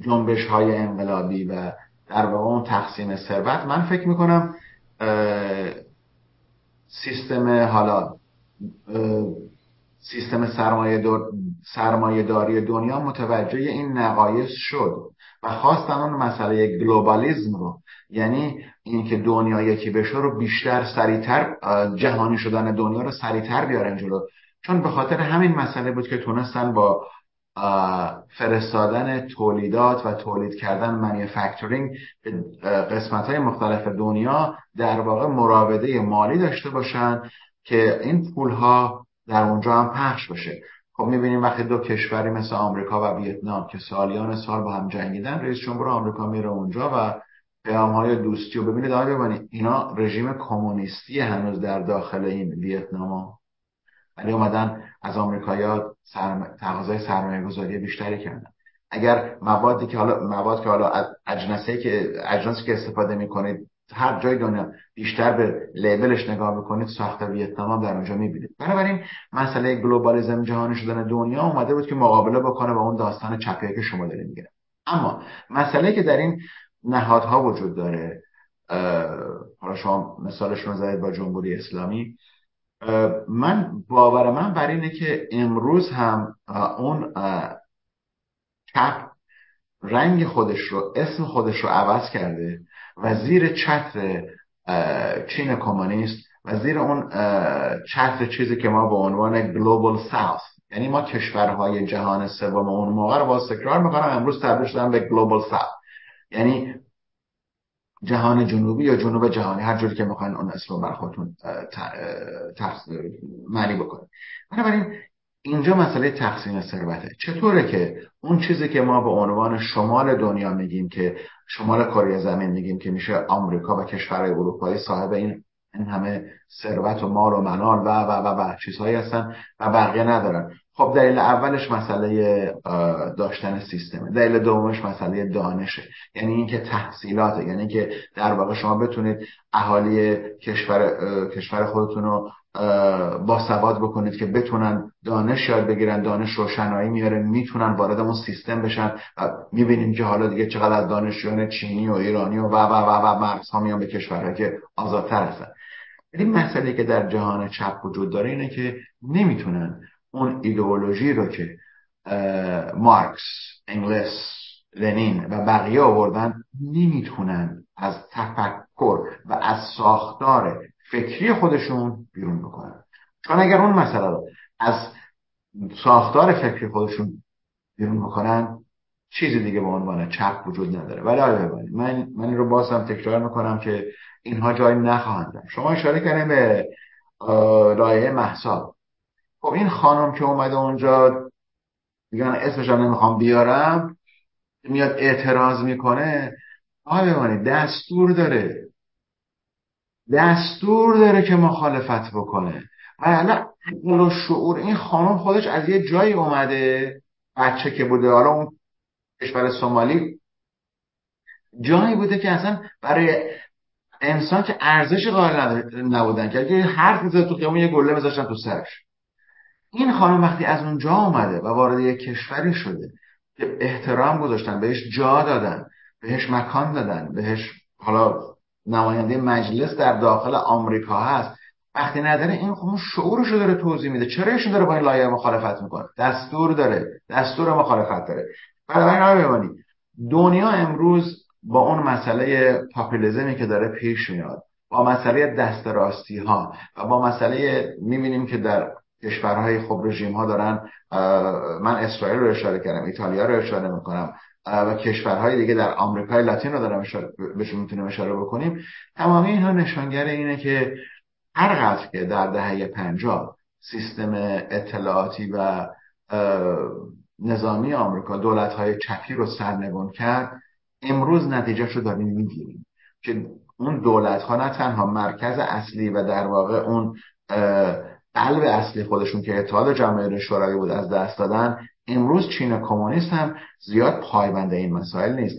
جنبش های انقلابی و در واقع اون تقسیم ثروت من فکر می‌کنم سیستم حالا سیستم سرمایه, داری دنیا متوجه این نقایص شد و خواستن اون مسئله گلوبالیزم رو یعنی اینکه دنیا یکی بشه رو بیشتر سریعتر جهانی شدن دنیا رو سریعتر بیارن جلو. چون به خاطر همین مسئله بود که تونستن با فرستادن تولیدات و تولید کردن منیفکتورینگ به قسمت های مختلف دنیا در واقع مراوده مالی داشته باشن که این پول ها در اونجا هم پخش بشه. خب می‌بینیم وقتی دو کشوری مثل آمریکا و ویتنام که سالیان سال با هم جنگیدن رئیس جمهور آمریکا میره اونجا و پیام های دوستی و ببینید آقای ببینید اینا رژیم کمونیستی هنوز در داخل این ویتنام ولی اومدن از آمریکایا سرم... تقاضای سرمایه گذاری بیشتری کردن. اگر موادی که حالا مواد که حالا اجنسی که اجناسی که استفاده می‌کنید هر جای دنیا بیشتر به لیبلش نگاه می‌کنید ساخت ویتنام در اونجا می‌بینید. بنابراین مسئله گلوبالیسم جهانی شدن دنیا اومده بود که مقابله بکنه با اون داستان چپی که شما دارید میگه اما مسئله که در این نهادها وجود داره حالا شما مثالش رو زدید با جمهوری اسلامی من باور من بر اینه که امروز هم اون چپ رنگ خودش رو اسم خودش رو عوض کرده و زیر چتر چین کمونیست و زیر اون چتر چیزی که ما به عنوان گلوبال ساوث یعنی ما کشورهای جهان سوم اون موقع رو باز تکرار می‌کنم امروز تبدیل شدن به گلوبال ساوث یعنی جهان جنوبی یا جنوب جهانی هر جوری که می‌خواین اون اسم رو بر خودتون معنی بکنید بنابراین اینجا مسئله تقسیم ثروته. چطوره که اون چیزی که ما به عنوان شمال دنیا میگیم که شمال کره زمین میگیم که میشه آمریکا و کشورهای اروپایی صاحب این این همه ثروت و مال و منال و و و و چیزهایی هستن و بقیه ندارن. خب دلیل اولش مسئله داشتن سیستمه. دلیل دومش مسئله دانشه. یعنی اینکه تحصیلاته. یعنی اینکه در واقع شما بتونید اهالی کشور کشور خودتون رو با سواد بکنید که بتونن دانش یاد بگیرن. دانش روشنایی میاره. می‌تونن وارد اون سیستم بشن و می‌بینیم که حالا دیگه چقدر از دانشجویان چینی و ایرانی و و و و, و مرز ها میان به کشورهایی که آزادتر هستن. این مسئله که در جهان چپ وجود داره اینه که نمی‌تونن اون ایدئولوژی رو که مارکس انگلس لنین و بقیه آوردن نمی‌تونن از تفکر و از ساختار فکری خودشون بیرون بکنن. چون اگر اون مسئله رو از ساختار فکری خودشون بیرون بکنن چیزی دیگه به عنوان چپ وجود نداره. ولی آیا من من رو باز هم تکرار می‌کنم که اینها جایی نخواهند شما اشاره کردیم به لایه محسا. خب این خانم که اومده اونجا میگن اسمش هم نمی‌خوام بیارم میاد اعتراض می‌کنه. آقای بمانی دستور داره. دستور داره که مخالفت بکنه. و عقل و شعور این خانم خودش از یه جایی اومده بچه که بوده. حالا اون کشور سومالی جایی بوده که اصلا برای انسان که ارزش قائل نبودن که هر می‌زد تو خیابون یه گله میذاشتن تو سرش. این خانم وقتی از اونجا آمده و وارد یک کشوری شده که احترام گذاشتن بهش جا دادن بهش مکان دادن بهش حالا نماینده مجلس در داخل آمریکا هست وقتی نداره این خب شعورش داره توضیح میده. چرا ایشون داره با این لایه مخالفت می‌کنه؟ دستور داره دستور مخالفت داره. بنابراین دنیا امروز با اون مسئله پاپولیزمی که داره پیش میاد با مسئله دست راستی ها و با مسئله می‌بینیم که در کشورهای خب رژیم ها دارن من اسرائیل رو اشاره کردم ایتالیا رو اشاره می‌کنم و کشورهای دیگه در آمریکای لاتین رو دارم بهشون می‌تونیم اشاره بکنیم. تمامی اینها نشانگر اینه که هر که در دهه پنجاه سیستم اطلاعاتی و نظامی آمریکا دولت های چپی رو سرنگون کرد امروز نتیجه رو داریم می‌گیریم که اون دولت ها نه تنها مرکز اصلی و در واقع اون قلب اصلی خودشون که اتحاد جماهیر شوروی بود از دست دادن امروز چین کمونیست هم زیاد پایبند این مسائل نیست.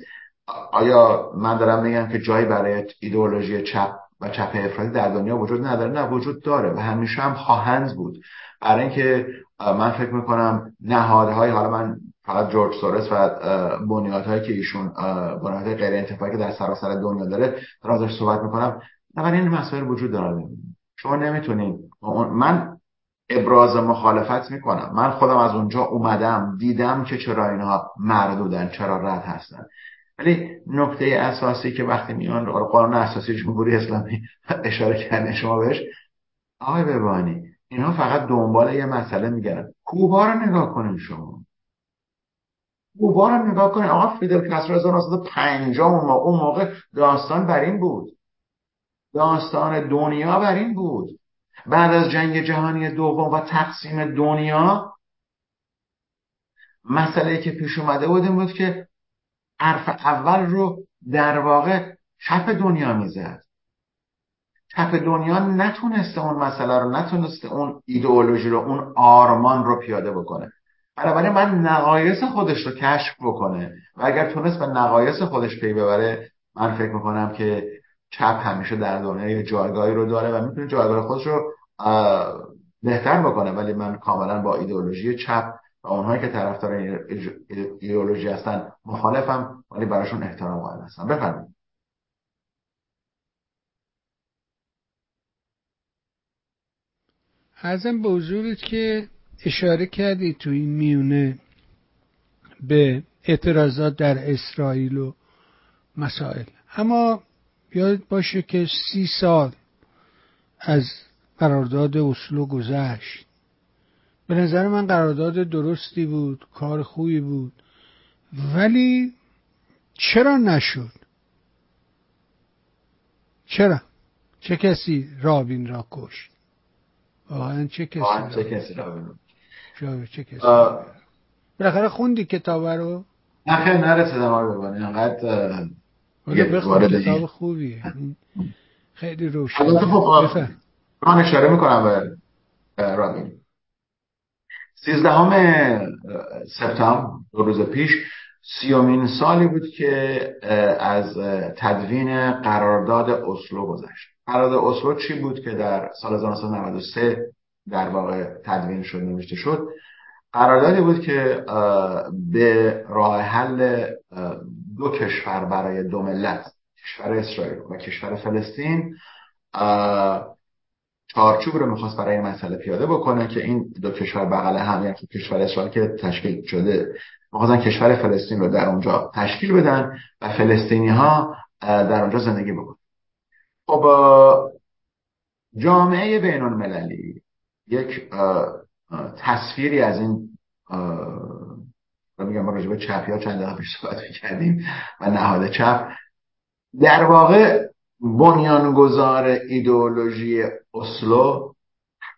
آیا من دارم میگم که جایی برای ایدئولوژی چپ و چپ افرادی در دنیا وجود نداره؟ نه وجود داره و همیشه هم خواهند بود. برای اینکه من فکر می‌کنم نهادهای حالا من فقط جورج سورس و بنیادهایی که ایشون بنیادهای غیر انتفاعی که در سراسر دنیا داره ازش صحبت می‌کنم. نه این مسائل وجود داره. شما نمی‌تونید من ابراز مخالفت می‌کنم. من خودم از اونجا اومدم دیدم که چرا اینها مردودن چرا رد هستن. ولی نکته اساسی که وقتی میان قانون اساسی جمهوری اسلامی اشاره کردن شما بهش. آقای ببانی اینا فقط دنبال یه مسئله میگردن. کوبا رو نگاه کنین شما. کوبا رو نگاه کنین. آقا فیدل کاسترو 1950 اون موقع داستان بر این بود. داستان دنیا بر این بود. بعد از جنگ جهانی دوم و تقسیم دنیا مسئله که پیش اومده بود این بود که حرف اول رو در واقع چپ دنیا می‌زد. چپ دنیا نتونسته اون مسئله رو نتونسته اون ایدئولوژی رو اون آرمان رو پیاده بکنه. بنابراین من نقایص خودش رو کشف بکنه. و اگر تونست به نقایص خودش پی ببره من فکر می‌کنم که چپ همیشه در دنیا جایگاهی رو داره و می‌تونه جایگاه خودش رو بهتر بکنه. ولی من کاملا با ایدئولوژی چپ و اونهایی که طرفدار ایدئولوژی هستن مخالفم ولی براشون احترام قائل هستم. بفرمایید. ازم به حضورت که اشاره کردی تو این میونه به اعتراضات در اسرائیل و مسائل. اما یاد باشه که سی سال از قرارداد اسلو گذشت. به نظر من قرارداد درستی بود کار خوبی بود. ولی چرا نشد؟ چرا؟ چه کسی رابین را کشت؟ واقعا چه کسی چه کسی رابین چه کسی؟ بالاخره خوندی کتاب رو؟ نه خیلی نرسیدم آقای ببانی انقدر بخون کتاب خوبیه خیلی روشن. خب من اشاره می‌کنم به رابین سیزدهم سپتامبر دو روز پیش سیومین سالی بود که از تدوین قرارداد اسلو گذشت. قرارداد اسلو چی بود که در سال 1993 در واقع تدوین شد نوشته شد؟ قراردادی بود که به راه حل دو کشور برای دو ملت کشور اسرائیل و کشور فلسطین. چارچوب رو می‌خواست برای این مسئله پیاده بکنه که این دو کشور بغل هم یعنی کشور اسرائیل که تشکیل شده می‌خواستن کشور فلسطین رو در اونجا تشکیل بدن و فلسطینی ها در اونجا زندگی بکنن. خب جامعه بین المللی یک تصویری از این میگم ما راجع به ها چند دقیقه صحبت کردیم و نهاد چپ در واقع بنیانگذار ایدئولوژی اسلو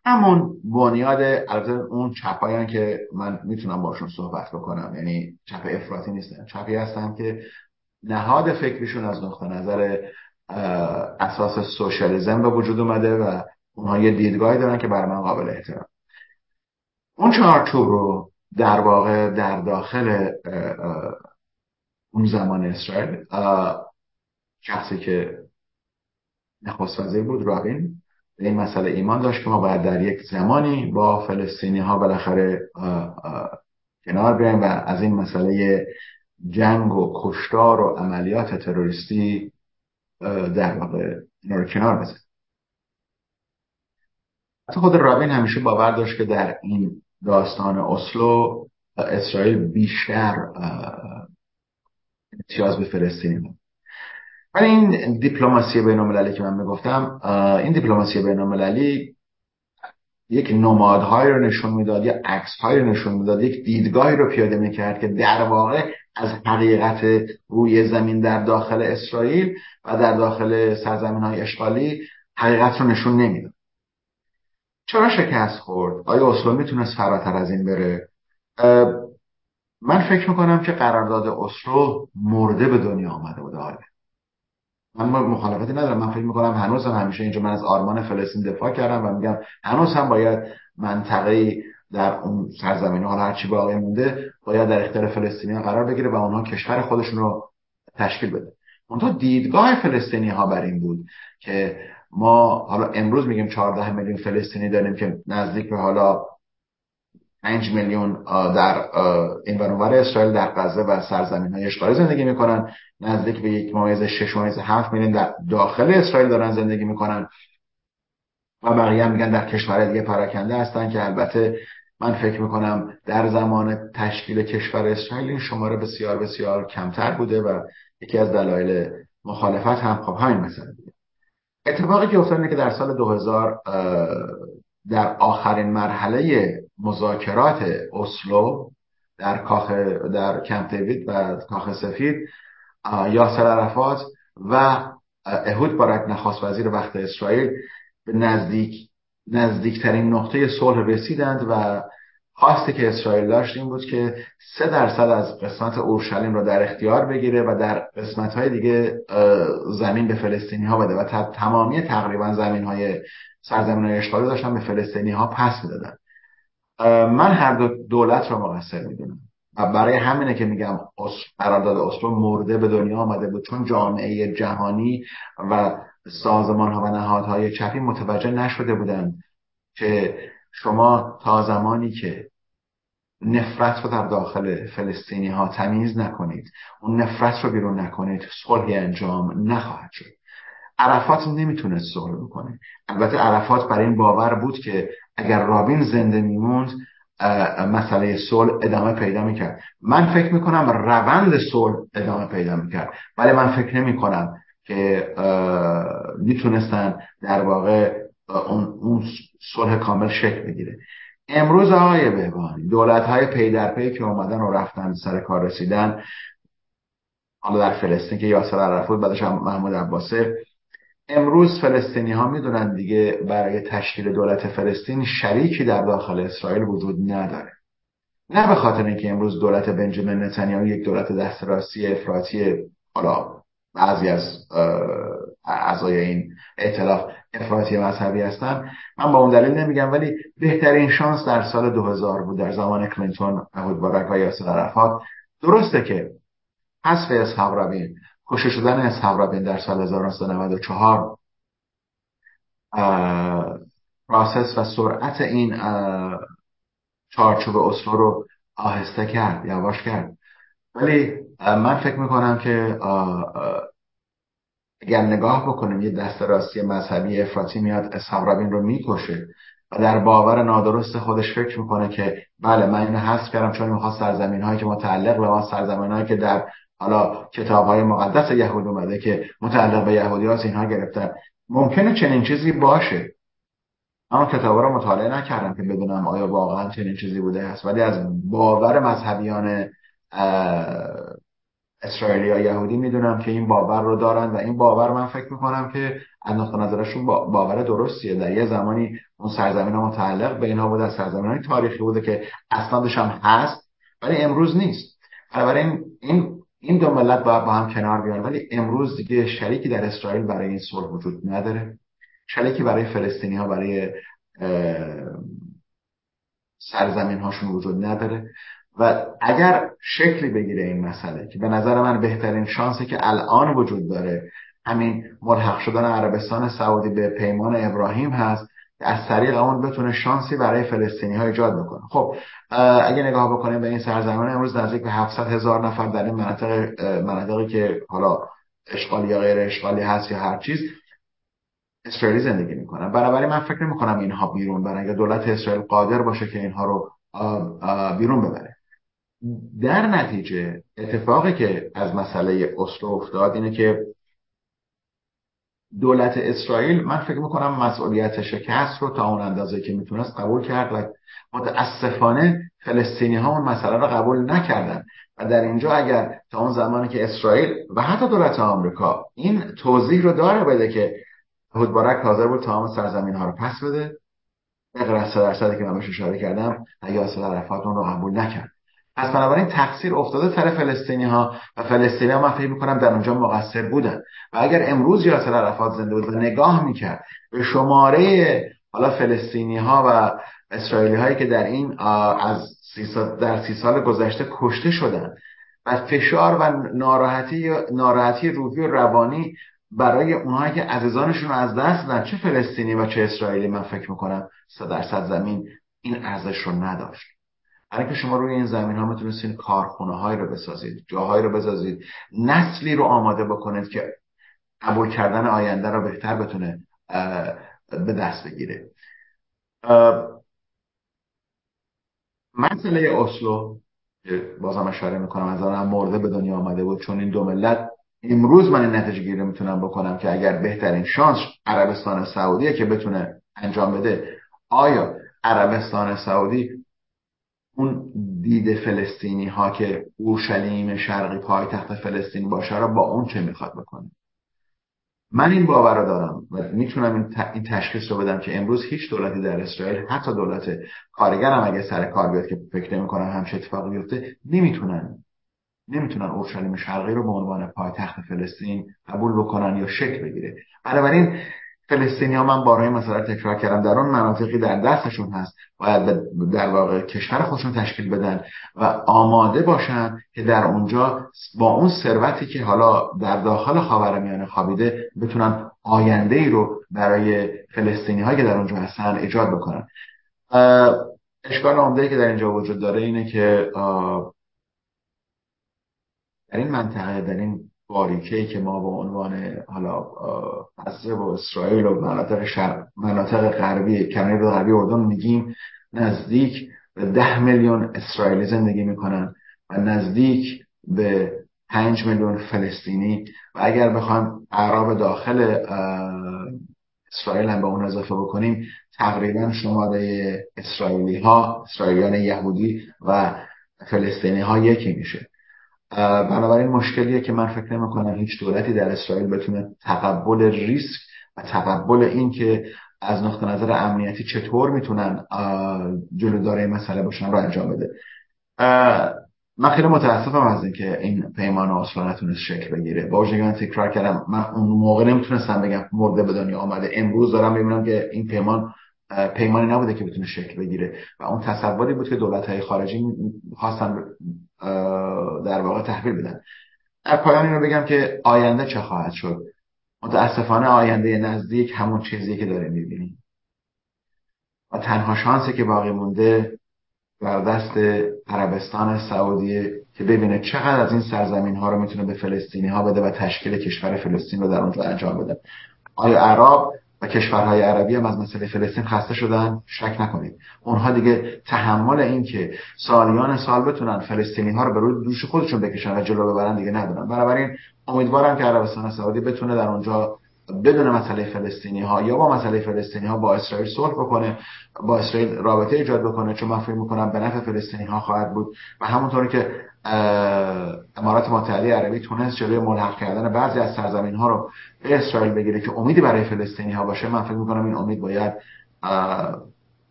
همون بنیاد البته اون چپایان که من می‌تونم باشون صحبت بکنم. یعنی چپ افراطی نیستن چپی هستن که نهاد فکریشون از نقطه نظر اساس سوشالیزم به وجود اومده و اونها یه دیدگاهی دارن که برای من قابل احترام. اون چارچوب رو در واقع در داخل اون زمان اسرائیل شخصی که نخست وزیر بود رابین به این مسئله ایمان داشت که ما باید در یک زمانی با فلسطینی ها بالاخره کنار بیایم و از این مسئله جنگ و کشتار و عملیات تروریستی در واقع اینا رو کنار حتی خود رابین همیشه باور داشت که در این داستان اسلو اسرائیل بیشتر امتیاز به فلسطینی ولی این دیپلماسی بین المللی که من می‌گفتم این دیپلماسی بین المللی یک نمادهایی رو نشون می‌داد یا عکسهایی رو نشون می‌داد یک دیدگاهی رو پیاده می‌کرد که در واقع از حقیقت روی زمین در داخل اسرائیل و در داخل سرزمین های اشغالی حقیقت رو نشون نمی‌داد. چرا شکست خورد؟ آیا اسلو می‌تونست فراتر از این بره؟ من فکر می‌کنم که قرارداد اسلو مرده به دنیا آمده بود حاله من مخالفتی ندارم. من فکر می‌کنم هنوز هم همیشه اینجا من از آرمان فلسطین دفاع کردم و میگم هنوز هم باید منطقه در اون سرزمین حالا هرچی باقی مونده باید در اختیار فلسطینی قرار بگیره و اونها کشور خودشون رو تشکیل بده. اونها دیدگاه فلسطینی ها بر این بود که ما حالا امروز میگیم 14 میلیون فلسطینی داریم که نزدیک به حالا 5 میلیون در این اسرائیل در غزه و سرزمین های اشغالی زندگی می‌کنن. نزدیک به یک ممیز 6 ممیز 7 میلیون در داخل اسرائیل دارن زندگی می‌کنن. و بقیه هم میگن در کشور دیگه پراکنده هستن که البته من فکر می‌کنم در زمان تشکیل کشور اسرائیل این شماره بسیار بسیار کمتر بوده و یکی از دلایل مخالفت هم خب همین بوده اتفاقی که افتاد که در سال 2000 در آخرین مرحله مذاکرات اسلو در کاخ در کمپ دیوید و کاخ سفید یاسر عرفات و اهود بارک نخواست وزیر وقت اسرائیل به نزدیک نزدیکترین نقطه صلح رسیدند و خواستی که اسرائیل داشت این بود که سه درصد از قسمت اورشلیم را در اختیار بگیره و در قسمت های دیگه زمین به فلسطینی ها بده و تمامی تقریبا زمین های سرزمین های اشغالی داشتن به فلسطینی ها پس می‌دادن. من هر دو دولت را مقصر می‌دونم. و برای همینه که میگم قرارداد اسلو مرده به دنیا آمده بود. چون جامعه جهانی و سازمان ها و نهادهای چپی متوجه نشده بودند که شما تا زمانی که نفرت رو در داخل فلسطینی ها تمیز نکنید اون نفرت رو بیرون نکنید صلحی انجام نخواهد شد. عرفات نمی‌تونست صلح بکنه. البته عرفات برای این باور بود که اگر رابین زنده میموند مسئله صلح ادامه پیدا می‌کرد. من فکر می‌کنم روند صلح ادامه پیدا می‌کرد. ولی من فکر نمی‌کنم که می‌تونستن در واقع اون, صلح کامل شکل بگیره امروز آقای بهبانی دولت های پی در پی که اومدن و رفتن سر کار رسیدن حالا در فلسطین که یاسر عرفات بعدش هم محمود عباسه. امروز فلسطینی ها می‌دونن دیگه برای تشکیل دولت فلسطین شریکی در داخل اسرائیل وجود نداره. نه به خاطر اینکه امروز دولت بنجامین نتانیاهو یک دولت دسترسی افراطی حالا بعضی از اعضای این ائتلاف افراطی مذهبی هستن. من با اون دلیل نمیگم ولی بهترین شانس در سال 2000 بود در زمان کلینتون ایهود باراک و یاسر عرفات. درسته که حذف اسحاق رابین کشته شدن اسحاق رابین در سال 1994 process و سرعت این چارچوب اسلو رو آهسته کرد یواش کرد. ولی من فکر می‌کنم که اگر نگاه بکنیم یه دست راستی مذهبی افراطی میاد اسحاق رابین رو می‌کشه و در باور نادرست خودش فکر می‌کنه که بله من اینو حذف کردم چون می‌خواد سرزمین هایی که متعلق به ما سرزمین هایی که در حالا کتاب های مقدس یهود اومده که متعلق به یهودی ها اینها گرفتن. ممکنه چنین چیزی باشه. اما کتاب رو مطالعه نکردم که بدونم آیا واقعا چنین چیزی بوده هست ولی از باور مذهبیان اسرائیلی یا یهودی می‌دونم که این باور رو دارن و این باور من فکر می‌کنم که از نقطه نظرشون باور درستیه. در یه زمانی اون سرزمین ها متعلق به اینها بوده سرزمین های تاریخی بوده که اصلا هم هست ولی امروز نیست. بنابراین این این دو ملت باید با هم کنار بیان ولی امروز دیگه شریکی در اسرائیل برای این صلح وجود نداره. شریکی برای فلسطینی ها برای سرزمین هاشون وجود نداره. و اگر شکلی بگیره این مسئله که به نظر من بهترین شانسی که الان وجود داره همین ملحق شدن عربستان سعودی به پیمان ابراهیم هست از طریق اون بتونه شانسی برای فلسطینی ها ایجاد بکنه. خب اگه نگاه بکنیم به این سرزمین امروز نزدیک به 700 هزار نفر در این مناطق مناطقی که حالا اشغالی یا غیر اشغالی هست یا هر چیز اسرائیلی زندگی می‌کنن. بنابراین من فکر نمی‌کنم اینها بیرون برن. اگه دولت اسرائیل قادر باشه که اینها رو بیرون ببره. در نتیجه اتفاقی که از مسئله اسلو افتاد اینه که دولت اسرائیل من فکر می‌کنم مسئولیت شکست رو تا اون اندازه که می‌تونست قبول کرد و متاسفانه فلسطینی ها اون مسئله رو قبول نکردن. و در اینجا اگر تا اون زمانی که اسرائیل و حتی دولت آمریکا این توضیح رو داره بده که هودبارک حاضر بود تمام سرزمین ها رو پس بده از درصدی که من بهش اشاره کردم یاسر عرفات اون رو قبول نکرد. پس بنابراین تقصیر افتاده سر فلسطینی ها و فلسطینی ها من فکر می‌کنم در اونجا مقصر بودن. و اگر امروز یاسر عرفات زنده بود و نگاه می‌کرد به شماره حالا فلسطینی ها و اسرائیلی هایی که در این از سی سال در سی سال گذشته کشته شدن و فشار و ناراحتی ناراحتی روحی و روانی برای اونهایی که عزیزانشون رو از دست دادن چه فلسطینی و چه اسرائیلی من فکر می‌کنم صد درصد زمین این ارزش رو نداشت. برای که شما روی این زمین ها می‌تونستین کارخونه های رو بسازید جاهایی رو بسازید نسلی رو آماده بکنید که قبول کردن آینده رو بهتر بتونه به دست بگیره. مسئله اسلو بازم اشاره می‌کنم از آن مرده به دنیا آمده بود. چون این دو ملت امروز من این نتیجه گیری می‌تونم بکنم که اگر بهترین شانس عربستان سعودیه که بتونه انجام بده آیا عربستان سعودی اون دید فلسطینی ها که اورشلیم شرقی پایتخت فلسطین باشه را با اون چه می‌خواد بکنه؟ من این باور رو دارم و می‌تونم این تشخیص رو بدم که امروز هیچ دولتی در اسرائیل حتی دولت کارگر هم اگه سر کار بیاد که فکر نمی‌کنم همچه اتفاقی بیفته نمی‌تونن. نمی‌تونن اورشلیم شرقی رو به عنوان پایتخت فلسطین قبول بکنن یا شکل بگیره. بنابراین فلسطینی ها من بارهای مسئله تکرار کردم در اون مناطقی در دستشون هست باید در واقع کشور خودشون تشکیل بدن و آماده باشن که در اونجا با اون ثروتی که حالا در داخل خاورمیانه خوابیده بتونن آینده ای رو برای فلسطینی هایی که در اونجا هستن ایجاد بکنن. اشکال عمده که در اینجا وجود داره اینه که در این منطقه در این باریکه که ما به عنوان حالا غزه و اسرائیل و مناطق شرق مناطق غربی کنار غربی اردن میگیم نزدیک ده میلیون اسرائیلی زندگی می‌کنن و نزدیک به پنج میلیون فلسطینی. و اگر بخوایم اعراب داخل اسرائیل هم به اون اضافه بکنیم تقریبا شماره اسرائیلی ها اسرائیلیان یهودی و فلسطینی ها یکی میشه. بنابراین مشکلیه که من فکر نمی کنم هیچ دولتی در اسرائیل بتونه تقبل ریسک و تقبل این که از نقطه نظر امنیتی چطور می‌تونن جلودار این مسئله باشن رو انجام بده. من خیلی متاسفم از اینکه این پیمان آسلا نتونست شکل بگیره. با من تکرار کردم من اون موقع نمی‌تونستم بگم مرده به دنیا آمده. امروز دارم می‌بینم که این پیمان پیمانی نبوده که بتونه شکل بگیره. و اون تصوری بود که دولت های خارجی خواستن در واقع تحویل بدن. در پایان این رو بگم که آینده چه خواهد شد؟ متاسفانه آینده نزدیک همون چیزی که داره می‌بینیم. و تنها شانسی که باقی مونده در دست عربستان سعودیه که ببینه چقدر از این سرزمین ها رو می‌تونه به فلسطینی ها بده و تشکیل کشور فلسطین رو در اونجا انجام بده. آیا عرب و کشورهای عربی هم از مسئله فلسطین خسته شدن. شک نکنید. اونها دیگه تحمل این که سالیان سال بتونن فلسطینی ها رو به روی دوش خودشون بکشن و جلو ببرن دیگه ندارن. بنابراین امیدوارم که عربستان سعودی بتونه در اونجا بدون مسئله فلسطینی ها یا با مسئله فلسطینی ها با اسرائیل صلح بکنه با اسرائیل رابطه ایجاد بکنه. چون من فکر می‌کنم به نفع فلسطینی ها خواهد بود. و همونطوری که امارات متحده عربی تونست جلوی ملحق کردن بعضی از سرزمین ها رو به اسرائیل بگیره که امیدی برای فلسطینی ها باشه. من فکر می‌کنم این امید باید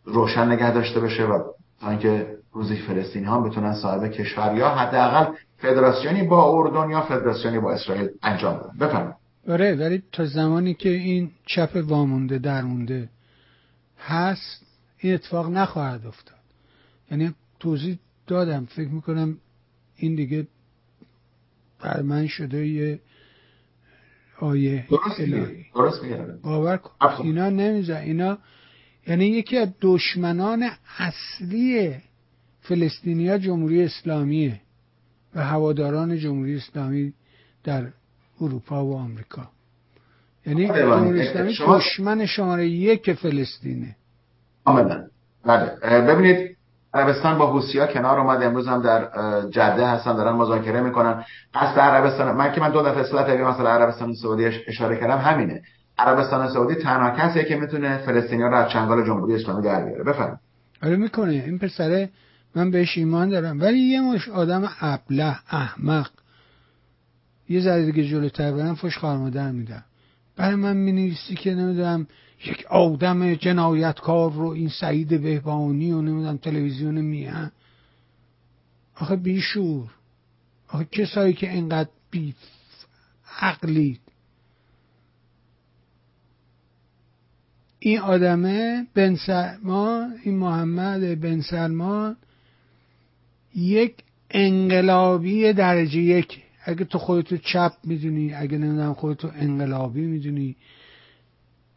روشن نگه داشته بشه و تا اینکه روزی فلسطینی ها بتونن صاحب کشور یا حداقل فدراسیونی با اردن یا فدراسیونی با اسرائیل انجام بدن. بفرمایید. آره ولی تا زمانی که این چپ وامونده درمونده هست این اتفاق نخواهد افتاد. یعنی توضیح دادم فکر می‌کنم این دیگه بر من شده یه آیه درست باور کن. اینا نمیزن اینا یعنی یکی از دشمنان اصلی فلسطینیا جمهوری اسلامیه و هواداران جمهوری اسلامی در اروپا و آمریکا. یعنی جمهوری اسلامی دشمن شماره یک فلسطینه. بله. ببینید عربستان با ها کنار اومد امروز هم در جده هستن دارن مذاکره می‌کنن. قصد عربستان من که من دو دفعه اصلاح تقریبا مثلا عربستان سعودی اشاره کردم همینه. عربستان سعودی تنها کسیه که می‌تونه فلسطینی رو از چنگال جمهوری اسلامی در بیاره. بفرمایید. آره می‌کنه. این پسره من بهش ایمان دارم. ولی یه مش آدم ابله احمق. یه ذره دیگه جلوتر برم فش خارمادر میدم. برای من می‌نویسی که نمی‌دونم یک آدم جنایتکار رو این سعید بهبانی و نمی‌دونم تلویزیون میهن آخه بیشور. آخه کسایی که اینقدر بی عقلی. این آدمه بن سلمان این محمد بن سلمان یک انقلابی درجه یک. اگه تو خودتو چپ می‌دونی اگه نمی‌دونم خودتو انقلابی می‌دونی.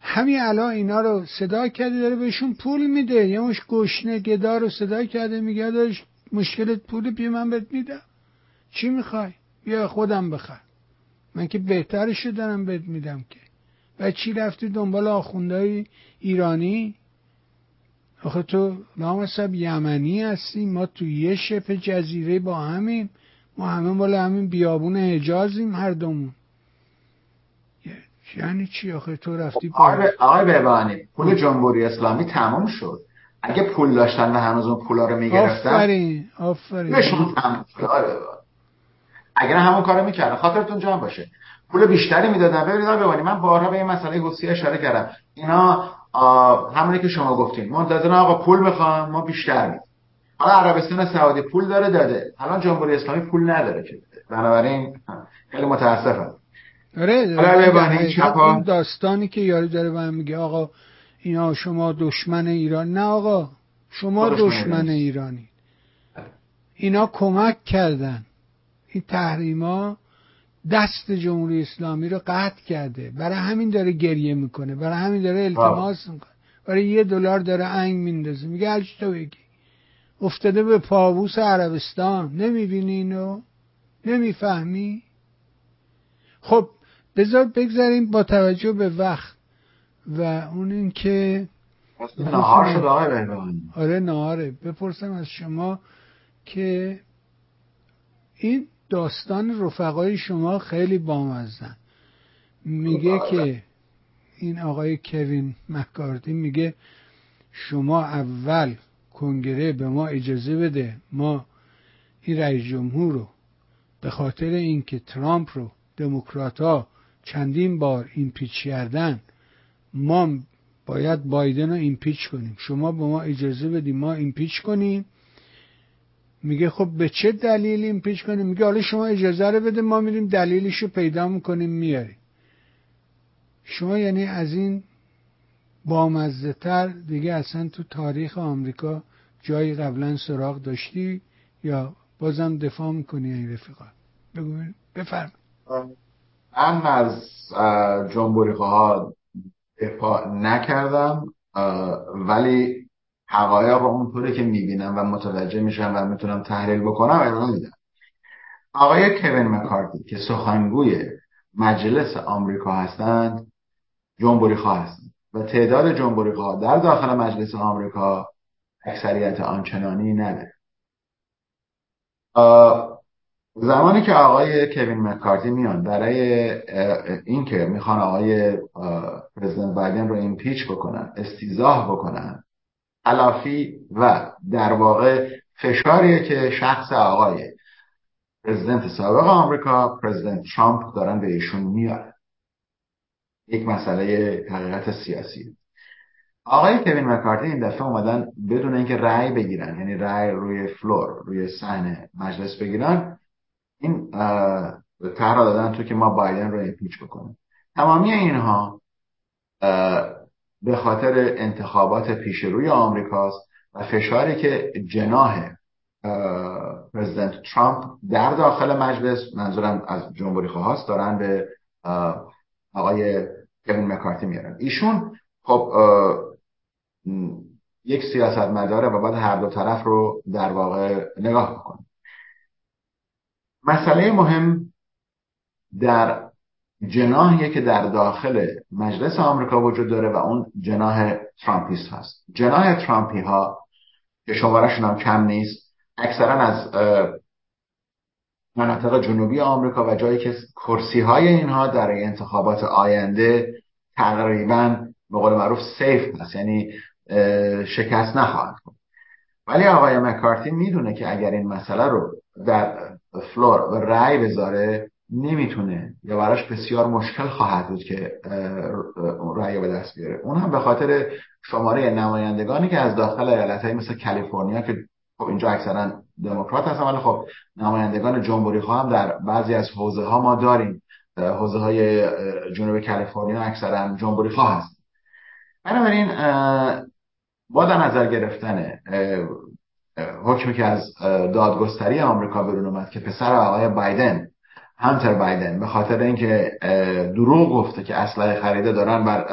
همین الان اینا رو صدا کرده داره بهشون پول میده. یه مش گشنه گدا رو صدا کرده میگه داشت مشکلت پول بیا من بهت میدم. چی می‌خوای؟ بیا خودم بخر. من که بهترش دارم بهت میدم که. و چی رفتی دنبال آخوندهای ایرانی؟ آخه تو لامصب یمنی هستی ما تو یه شپ جزیره با همین ما همه مال همین بیابون حجازیم هر دومون. یعنی چی آخه؟ تو رفتی آقای بهبانی پول جمهوری اسلامی تمام شد. اگه پول داشتن و هنوز اون پولا رو می‌گرفتن آفرین آفرین. اگر همون کارو می‌کردن. خاطرتون جمع باشه. پول بیشتری می‌دادن. ببینید ببینید من بارها به این مسئله حسی اشاره کردم. اینا همونی که شما گفتین. منتظر آقا پول می‌خوام ما بیشتر میدیم. حالا عربستان سعودی پول داره داده. الان جمهوری اسلامی پول نداره که بنابراین خیلی متاسفم. آره این داستانی که یاری داره و میگه آقا اینا شما دشمن ایران نه آقا شما دشمن ایرانی. اینا کمک کردن. این تحریما دست جمهوری اسلامی رو قطع کرده. برای همین داره گریه می‌کنه. برای همین داره التماس می‌کنه. برای یه دلار داره انگ میندازه. میگه هرچی تو بگی؟ افتاده به پاووس عربستان. نمی‌بینی اینو؟ نمی‌فهمی؟ خب بذار بگذاریم با توجه به وقت و اون اینکه نهار شد آقای آره نهاره. بپرسم از شما که این داستان رفقای شما خیلی بامزن میگه که این آقای کوین مکاردی میگه شما اول کنگره به ما اجازه بده ما این رئیس جمهور رو به خاطر اینکه ترامپ رو دموکرات ها چندین بار ایمپیچ کردن ما باید بایدن رو ایمپیچ کنیم. شما به ما اجازه بدیم ما ایمپیچ کنیم. میگه خب به چه دلیل ایمپیچ کنیم؟ میگه حالا شما اجازه رو بده ما میریم دلیلش رو پیدا می‌کنیم میاریم. شما یعنی از این بامزه تر دیگه اصلا تو تاریخ آمریکا جایی قبلا سراغ داشتی یا بازم دفاع می‌کنی این رفیقا؟ بگو بفرم من از جنبوری ها دفاع نکردم ولی حقایق رو اونطوری که می‌بینم و متوجه میشم و می‌تونم تحلیل بکنم ارائه میدم. آقای کوین مکارتی که سخنگوی مجلس آمریکا هستند خواه هستند. و تعداد خواه در داخل مجلس آمریکا اکثریت آنچنانی نداره. زمانی که آقای کوین مکارتی میان برای اینکه می‌خوان آقای پرزیدنت بایدن رو impeach بکنن استیضاح بکنن تلافی و در واقع فشاریه که شخص آقای پرزیدنت سابق آمریکا پرزیدنت ترامپ دارن به ایشون میارن. یک مسئله حقیقت سیاسی. آقای کوین مکارتی این دفعه اومدن بدون اینکه رأی بگیرن یعنی رأی روی floor روی صحنه مجلس بگیرن این طرح دادن تو که ما بایدن رو ایمپیچ بکنیم. تمامی اینها به خاطر انتخابات پیش روی آمریکاست و فشاری که جناه پرزیدنت ترامپ در داخل مجلس منظورم از جمهوری خواهاست دارن به آقای کوین مکارتی میارن. ایشون خب یک سیاست مداره و باید هر دو طرف رو در واقع نگاه بکنه. مسئله مهم در جناحیه که در داخل مجلس آمریکا وجود داره و اون جناح Trumpist هست. جناح ترامپی ها که شمارشون هم کم نیست اکثرا از مناطق جنوبی آمریکا و جایی که کرسی های اینها در انتخابات آینده تقریبا به قول معروف safe هست یعنی شکست نخواهد کنه ولی آقای مکارتی می‌دونه که اگر این مسئله رو در فلور و رأی بذاره نمی‌تونه. یا براش بسیار مشکل خواهد بود که رأی به دست بیاره. اون هم به خاطر شماره نمایندگانی که از داخل ایالت های مثل کالیفرنیا که خب اینجا اکثرا دموکرات هستن ولی خب نمایندگان جمهوری هم در بعضی از حوزه ها ما داریم. حوزه های جنوب کالیفرنیا اکثرا جمهوری خواه هست بنابراین با در نظر گرفتن حکمی که از دادگستری آمریکا بیرون اومد که پسر آقای بایدن هانتر بایدن به خاطر اینکه دروغ گفته که اسلحه خریده دارن بر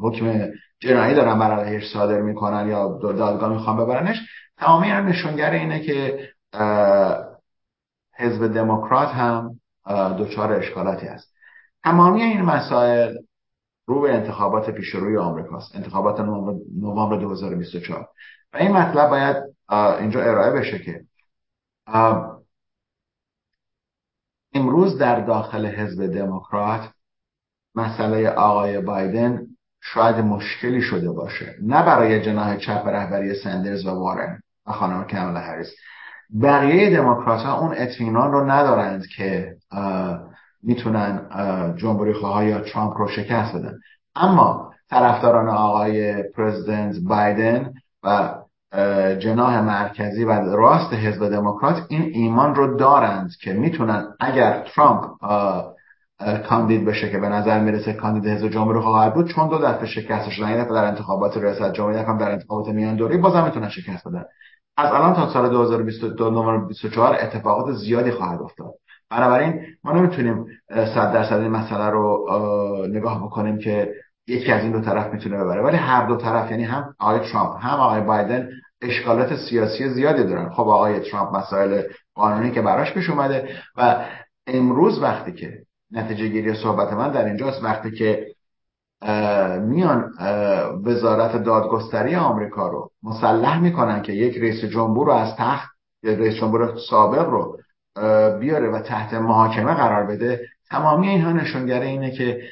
حکم جنایی دارن بر علیهش صادر می‌کنن یا دادگاه می‌خوان ببرنش تمامی هم نشونگر اینه که حزب دموکرات هم دچار اشکالاتی هست. تمامی این مسائل رو به انتخابات پیش روی آمریکاست. انتخابات نوامبر 2024 و این مطلب باید اینجا ارائه بشه که امروز در داخل حزب دموکرات مسئله آقای بایدن شاید مشکلی شده باشه. نه برای جناح چپ رهبری سندرز و وارن و خانم کمالا هریس. بقیه دموکرات ها اون اطمینان رو ندارند که می‌تونن جمهوری خواه یا ترامپ رو شکست بدن. اما طرفداران آقای پرزیدنت بایدن و جناح مرکزی و راست حزب دموکرات این ایمان رو دارند که می‌تونن اگر ترامپ کاندید بشه که به نظر می‌رسه کاندید حزب جمهوری خواهد بود چون دو دفعه شکست شدن یک در انتخابات ریاست جمهوری هم در انتخابات میان دوره بازم می‌تونن شکست بدن. از الان تا سال 2022 نوامبر 24 اتفاقات زیادی خواهد افتاد. بنابراین ما نمی‌تونیم صد درصد این مسئله رو نگاه بکنیم که یکی از این دو طرف می‌تونه ببره. ولی هر دو طرف یعنی هم آقای ترامپ هم آقای بایدن اشکالات سیاسی زیادی دارن. خب آقای ترامپ مسائل قانونی که براش پیش اومده و امروز وقتی که نتیجه گیری صحبت من در اینجاست وقتی که میان وزارت دادگستری آمریکا رو مسلح می‌کنن که یک رئیس جمهور رو از تخت رئیس جمهور سابق رو بیاره و تحت محاکمه قرار بده. تمامی اینها نشونگره اینه که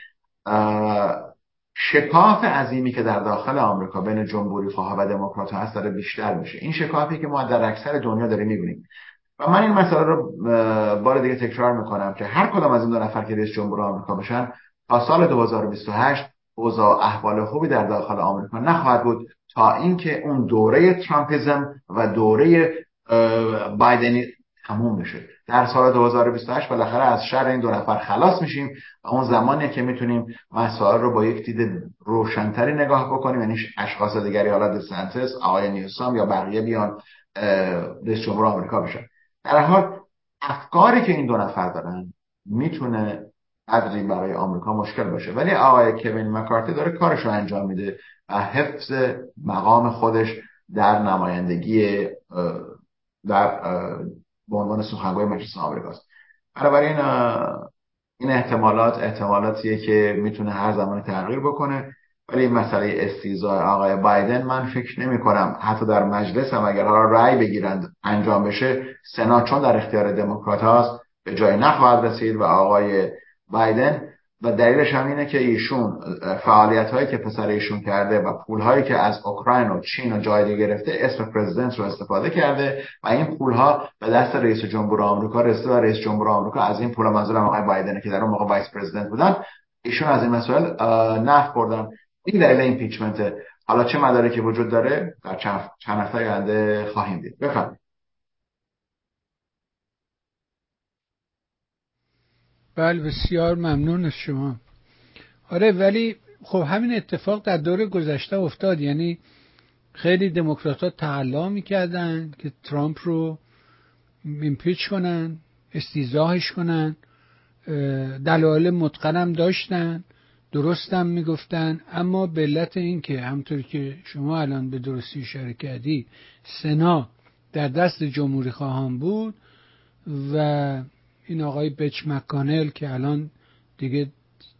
شکاف عظیمی که در داخل آمریکا بین جمهوری خواه و دموکرات هست داره بیشتر میشه. این شکافی که ما در اکثر دنیا داریم می‌بینیم. و من این مسئله رو بار دیگه تکرار می‌کنم که هر کدام از این دو نفر که رئیس جمهور آمریکا بشن تا سال 2028 اوضاع احوال خوبی در داخل آمریکا نخواهد بود تا اینکه اون دوره ترامپیزم و دوره بایدنی تموم بشه. در سال 2028 بالاخره از شر این دو نفر خلاص میشیم و اون زمانی که می‌تونیم مسائل رو با یک دید روشنتری نگاه بکنیم یعنی اشخاص دیگری حالا دسنتس آقای نیوسام یا بقیه بیان رئیس جمهور آمریکا بشن. در حال افکاری که این دو نفر دارن می‌تونه قدری برای آمریکا مشکل باشه. ولی آقای کوین مکارتی داره کارش رو انجام میده و حفظ مقام خودش در نمایندگی در به عنوان سخنگوی مجلس آمریکاست بنابراین این احتمالات احتمالاتیه که می‌تونه هر زمان تغییر بکنه. ولی مسئله استیزای آقای بایدن من فکر نمی کنم حتی در مجلس هم اگر حالا رأی بگیرند انجام بشه سنا چون در اختیار دموکرات هاست به جای نخواهد رسید و آقای بایدن و دلیلش هم اینه که ایشون فعالیت هایی که پسر ایشون کرده و پول هایی که از اوکراین و چین و جای گرفته اسم پرزیدنت رو استفاده کرده و این پول ها به دست رئیس جمهور آمریکا رسیده و رئیس جمهور آمریکا از این پول منظورم آقای بایدنه که در اون موقع vice president بودن ایشون از این مسائل نفع بردن. این دلیل impeachment حالا چه مدارکی وجود داره؟ در چند هفته آینده خواهیم دید. بفرمایید. بله بسیار ممنون از شما. آره ولی خب همین اتفاق در دور گذشته افتاد. یعنی خیلی دموکرات ها تقلا می‌کردن که ترامپ رو ایمپیچ کنن استیزاهش کنن دلایل متقنم داشتن درستم می‌گفتن. اما به علت اینکه همطور که شما الان به درستی اشاره کردی سنا در دست جمهوری خواهان بود و این آقای بچ مکانل که الان دیگه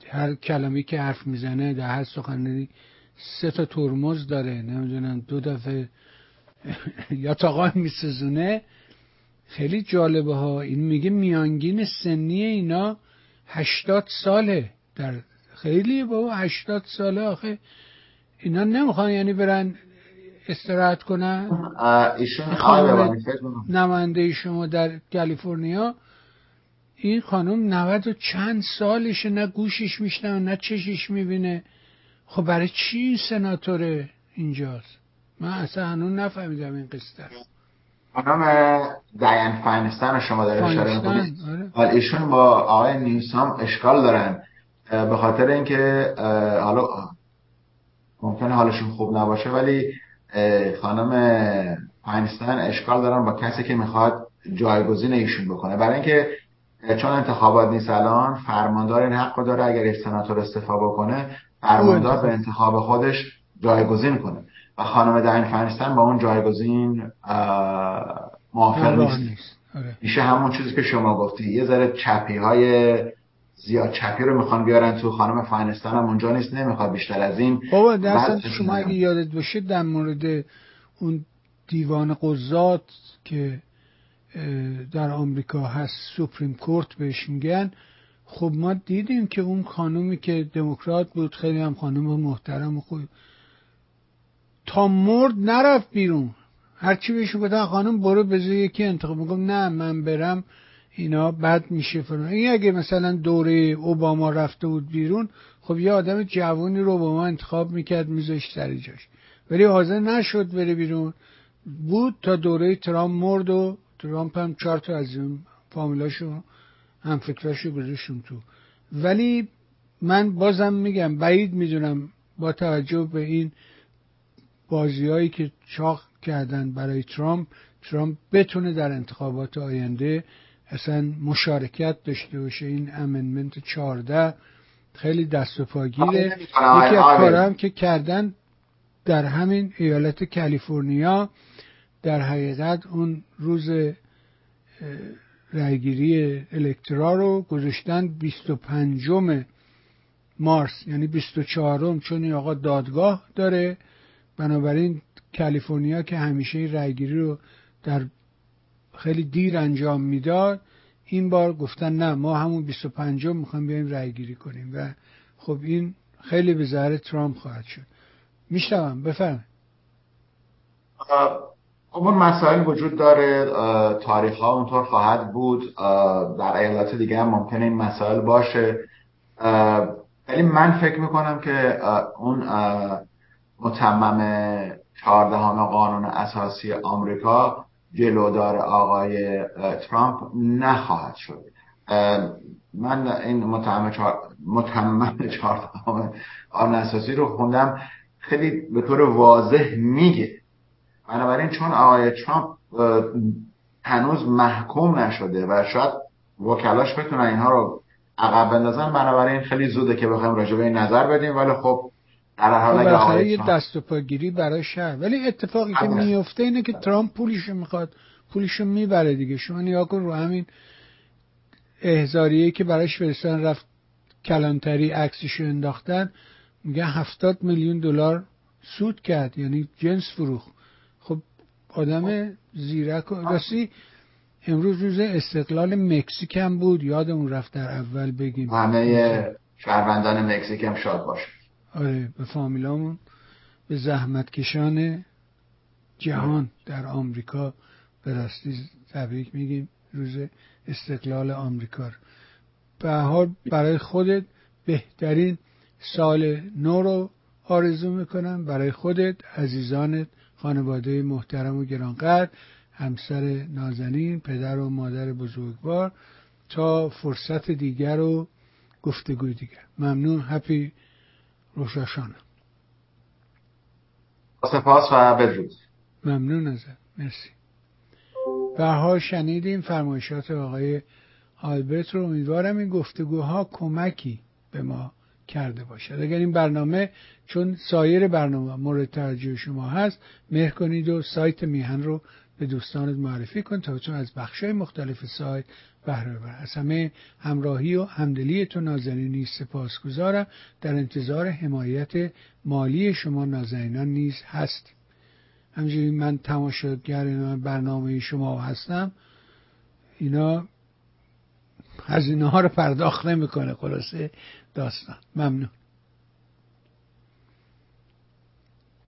هر کلمه که حرف می‌زنه در هر سخنرانی سه تا ترمز داره نمی‌دونم دو دفعه یا تاقا میسزونه خیلی جالبه ها. این میگه میانگین سنی اینا هشتاد ساله. در خیلی بابا هشتاد ساله آخه. اینا نمی‌خوان یعنی برن استراحت کنن؟ ایشون نماینده شما در کالیفرنیا این خانم نود و چند سالشه نه گوشش میشنه نه چشش می‌بینه. خب برای چی این سناتوره اینجاست؟ من اصلا هنون نفهمیدم این قصه خانم داین فاینستان شما داره اشاره می‌کنید. آره. ایشون با آقای نیوسام اشکال دارن. به خاطر اینکه حالا ممکنه حالشون خوب نباشه ولی خانم فاینستان اشکال دارن با کسی که می‌خواد جایگزین ایشون بکنه. برای اینکه چون انتخابات نیست الان فرماندار این حق داره اگر یک سناتور استفا بکنه فرماندار به انتخاب خودش جایگزین کنه. و خانم داین فنستن با اون جایگزین موافق نیست. آره. میشه همون چیزی که شما گفتی. یه ذره چپی های زیاد چپی رو می‌خوان بیارن تو خانم فاینستان هم اونجا نیست نمی‌خواد بیشتر از این. بابا دستان شما اگه یادت باشه در مورد اون دیوان قضات که در آمریکا هست سوپریم کورت بهش میگن. خب ما دیدیم که اون خانومی که دموکرات بود خیلی هم خانم محترم و خوب. تا مرد نرفت بیرون. هرچی بهش گفتن خانم برو بذار یکی انتخاب. میگم نه من برم. اینا بد میشه فرون این اگه مثلا دوره اوباما رفته بود بیرون خب یه آدم جوانی رو اوباما انتخاب می‌کرد میذاشت سر جاش. ولی حاضر نشد بره بیرون. بود تا دوره ترامپ مرد و ترامپ هم چهار تا از این فامیلاشو هم فکراشو گذاشتم تو. ولی من بازم میگم بعید می‌دونم با توجه به این بازیهایی که چاق کردن برای ترامپ ترامپ بتونه در انتخابات آینده اصلا مشارکت داشته باشه. این امنمنت 14 خیلی دست و پاگیره. یکی از کارم که کردن در همین ایالت کالیفرنیا در حقیقت اون روز رأیگیری الکترا رو گذاشتن 25 مارس یعنی 24 چون این آقا دادگاه داره. بنابراین کالیفرنیا که همیشه این رأیگیری رو در خیلی دیر انجام می‌داد این بار گفتن نه ما همون 25 می‌خوایم بیایم رأیگیری کنیم. و خب این خیلی به ذره ترامپ خواهد شد. میشنوم بفرمایید. خب اون مسائل وجود داره تاریخ ها اونطور خواهد بود. در ایالات دیگه هم ممکنه این مسائل باشه. ولی من فکر می‌کنم که اون متمم چهاردهم قانون اساسی آمریکا جلودار آقای ترامپ نخواهد شد. من این متمم چهار متمم چهاردهم قانون اساسی رو خوندم. خیلی به طور واضح میگه بنابراین چون آقای ترامپ هنوز محکوم نشده و شاید وکلاش بتونن اینها رو عقب بندازن بنابراین خیلی زوده که بخوایم راجع به این نظر بدیم ولی خب در حال خب یه دست و پاگیری برای شهر. ولی اتفاقی که میفته اینه که ترامپ پولشو می‌خواد پولشو می‌بره دیگه. شما نیا کن رو همین احزاریه که براش فرستان رفت کلانتری عکسشو انداختن میگه هفتاد میلیون دلار سود کرد یعنی جنس فروخ خب آدم زیرک و راستی امروز روز استقلال مکزیک هم بود. یادمون رفت در اول بگیم. همه شهروندان مکزیک هم شاد باشه. آره به فامیلامون به زحمت کشان جهان در آمریکا به راستی تبریک میگیم. روز استقلال آمریکا به حال برای خودت بهترین سال نو رو آرزو می‌کنم. برای خودت عزیزانت خانواده محترم و گرانقدر همسر نازنین پدر و مادر بزرگوار تا فرصت دیگر و گفتگوی دیگر. ممنون هپی روشاشانه سپاس و بدرود. ممنون ازت مرسی. و شنیدیم فرمایشات آقای آلبرت رو. امیدوارم این گفتگوها کمکی به ما کرده باشد. اگر این برنامه چون سایر برنامه مورد توجه شما هست مهر کنید و سایت میهن رو به دوستانت معرفی کن تا چون از بخشای مختلف سایت بهره ببر از همه همراهی و همدلی تو نازنین نیز سپاسگزارم. در انتظار حمایت مالی شما نازنینان نیز هست همجوری من تماشاگر برنامه شما هستم. اینا هزینه ها رو پرداخت نمی‌کنه خلاصه. داستان. ممنون.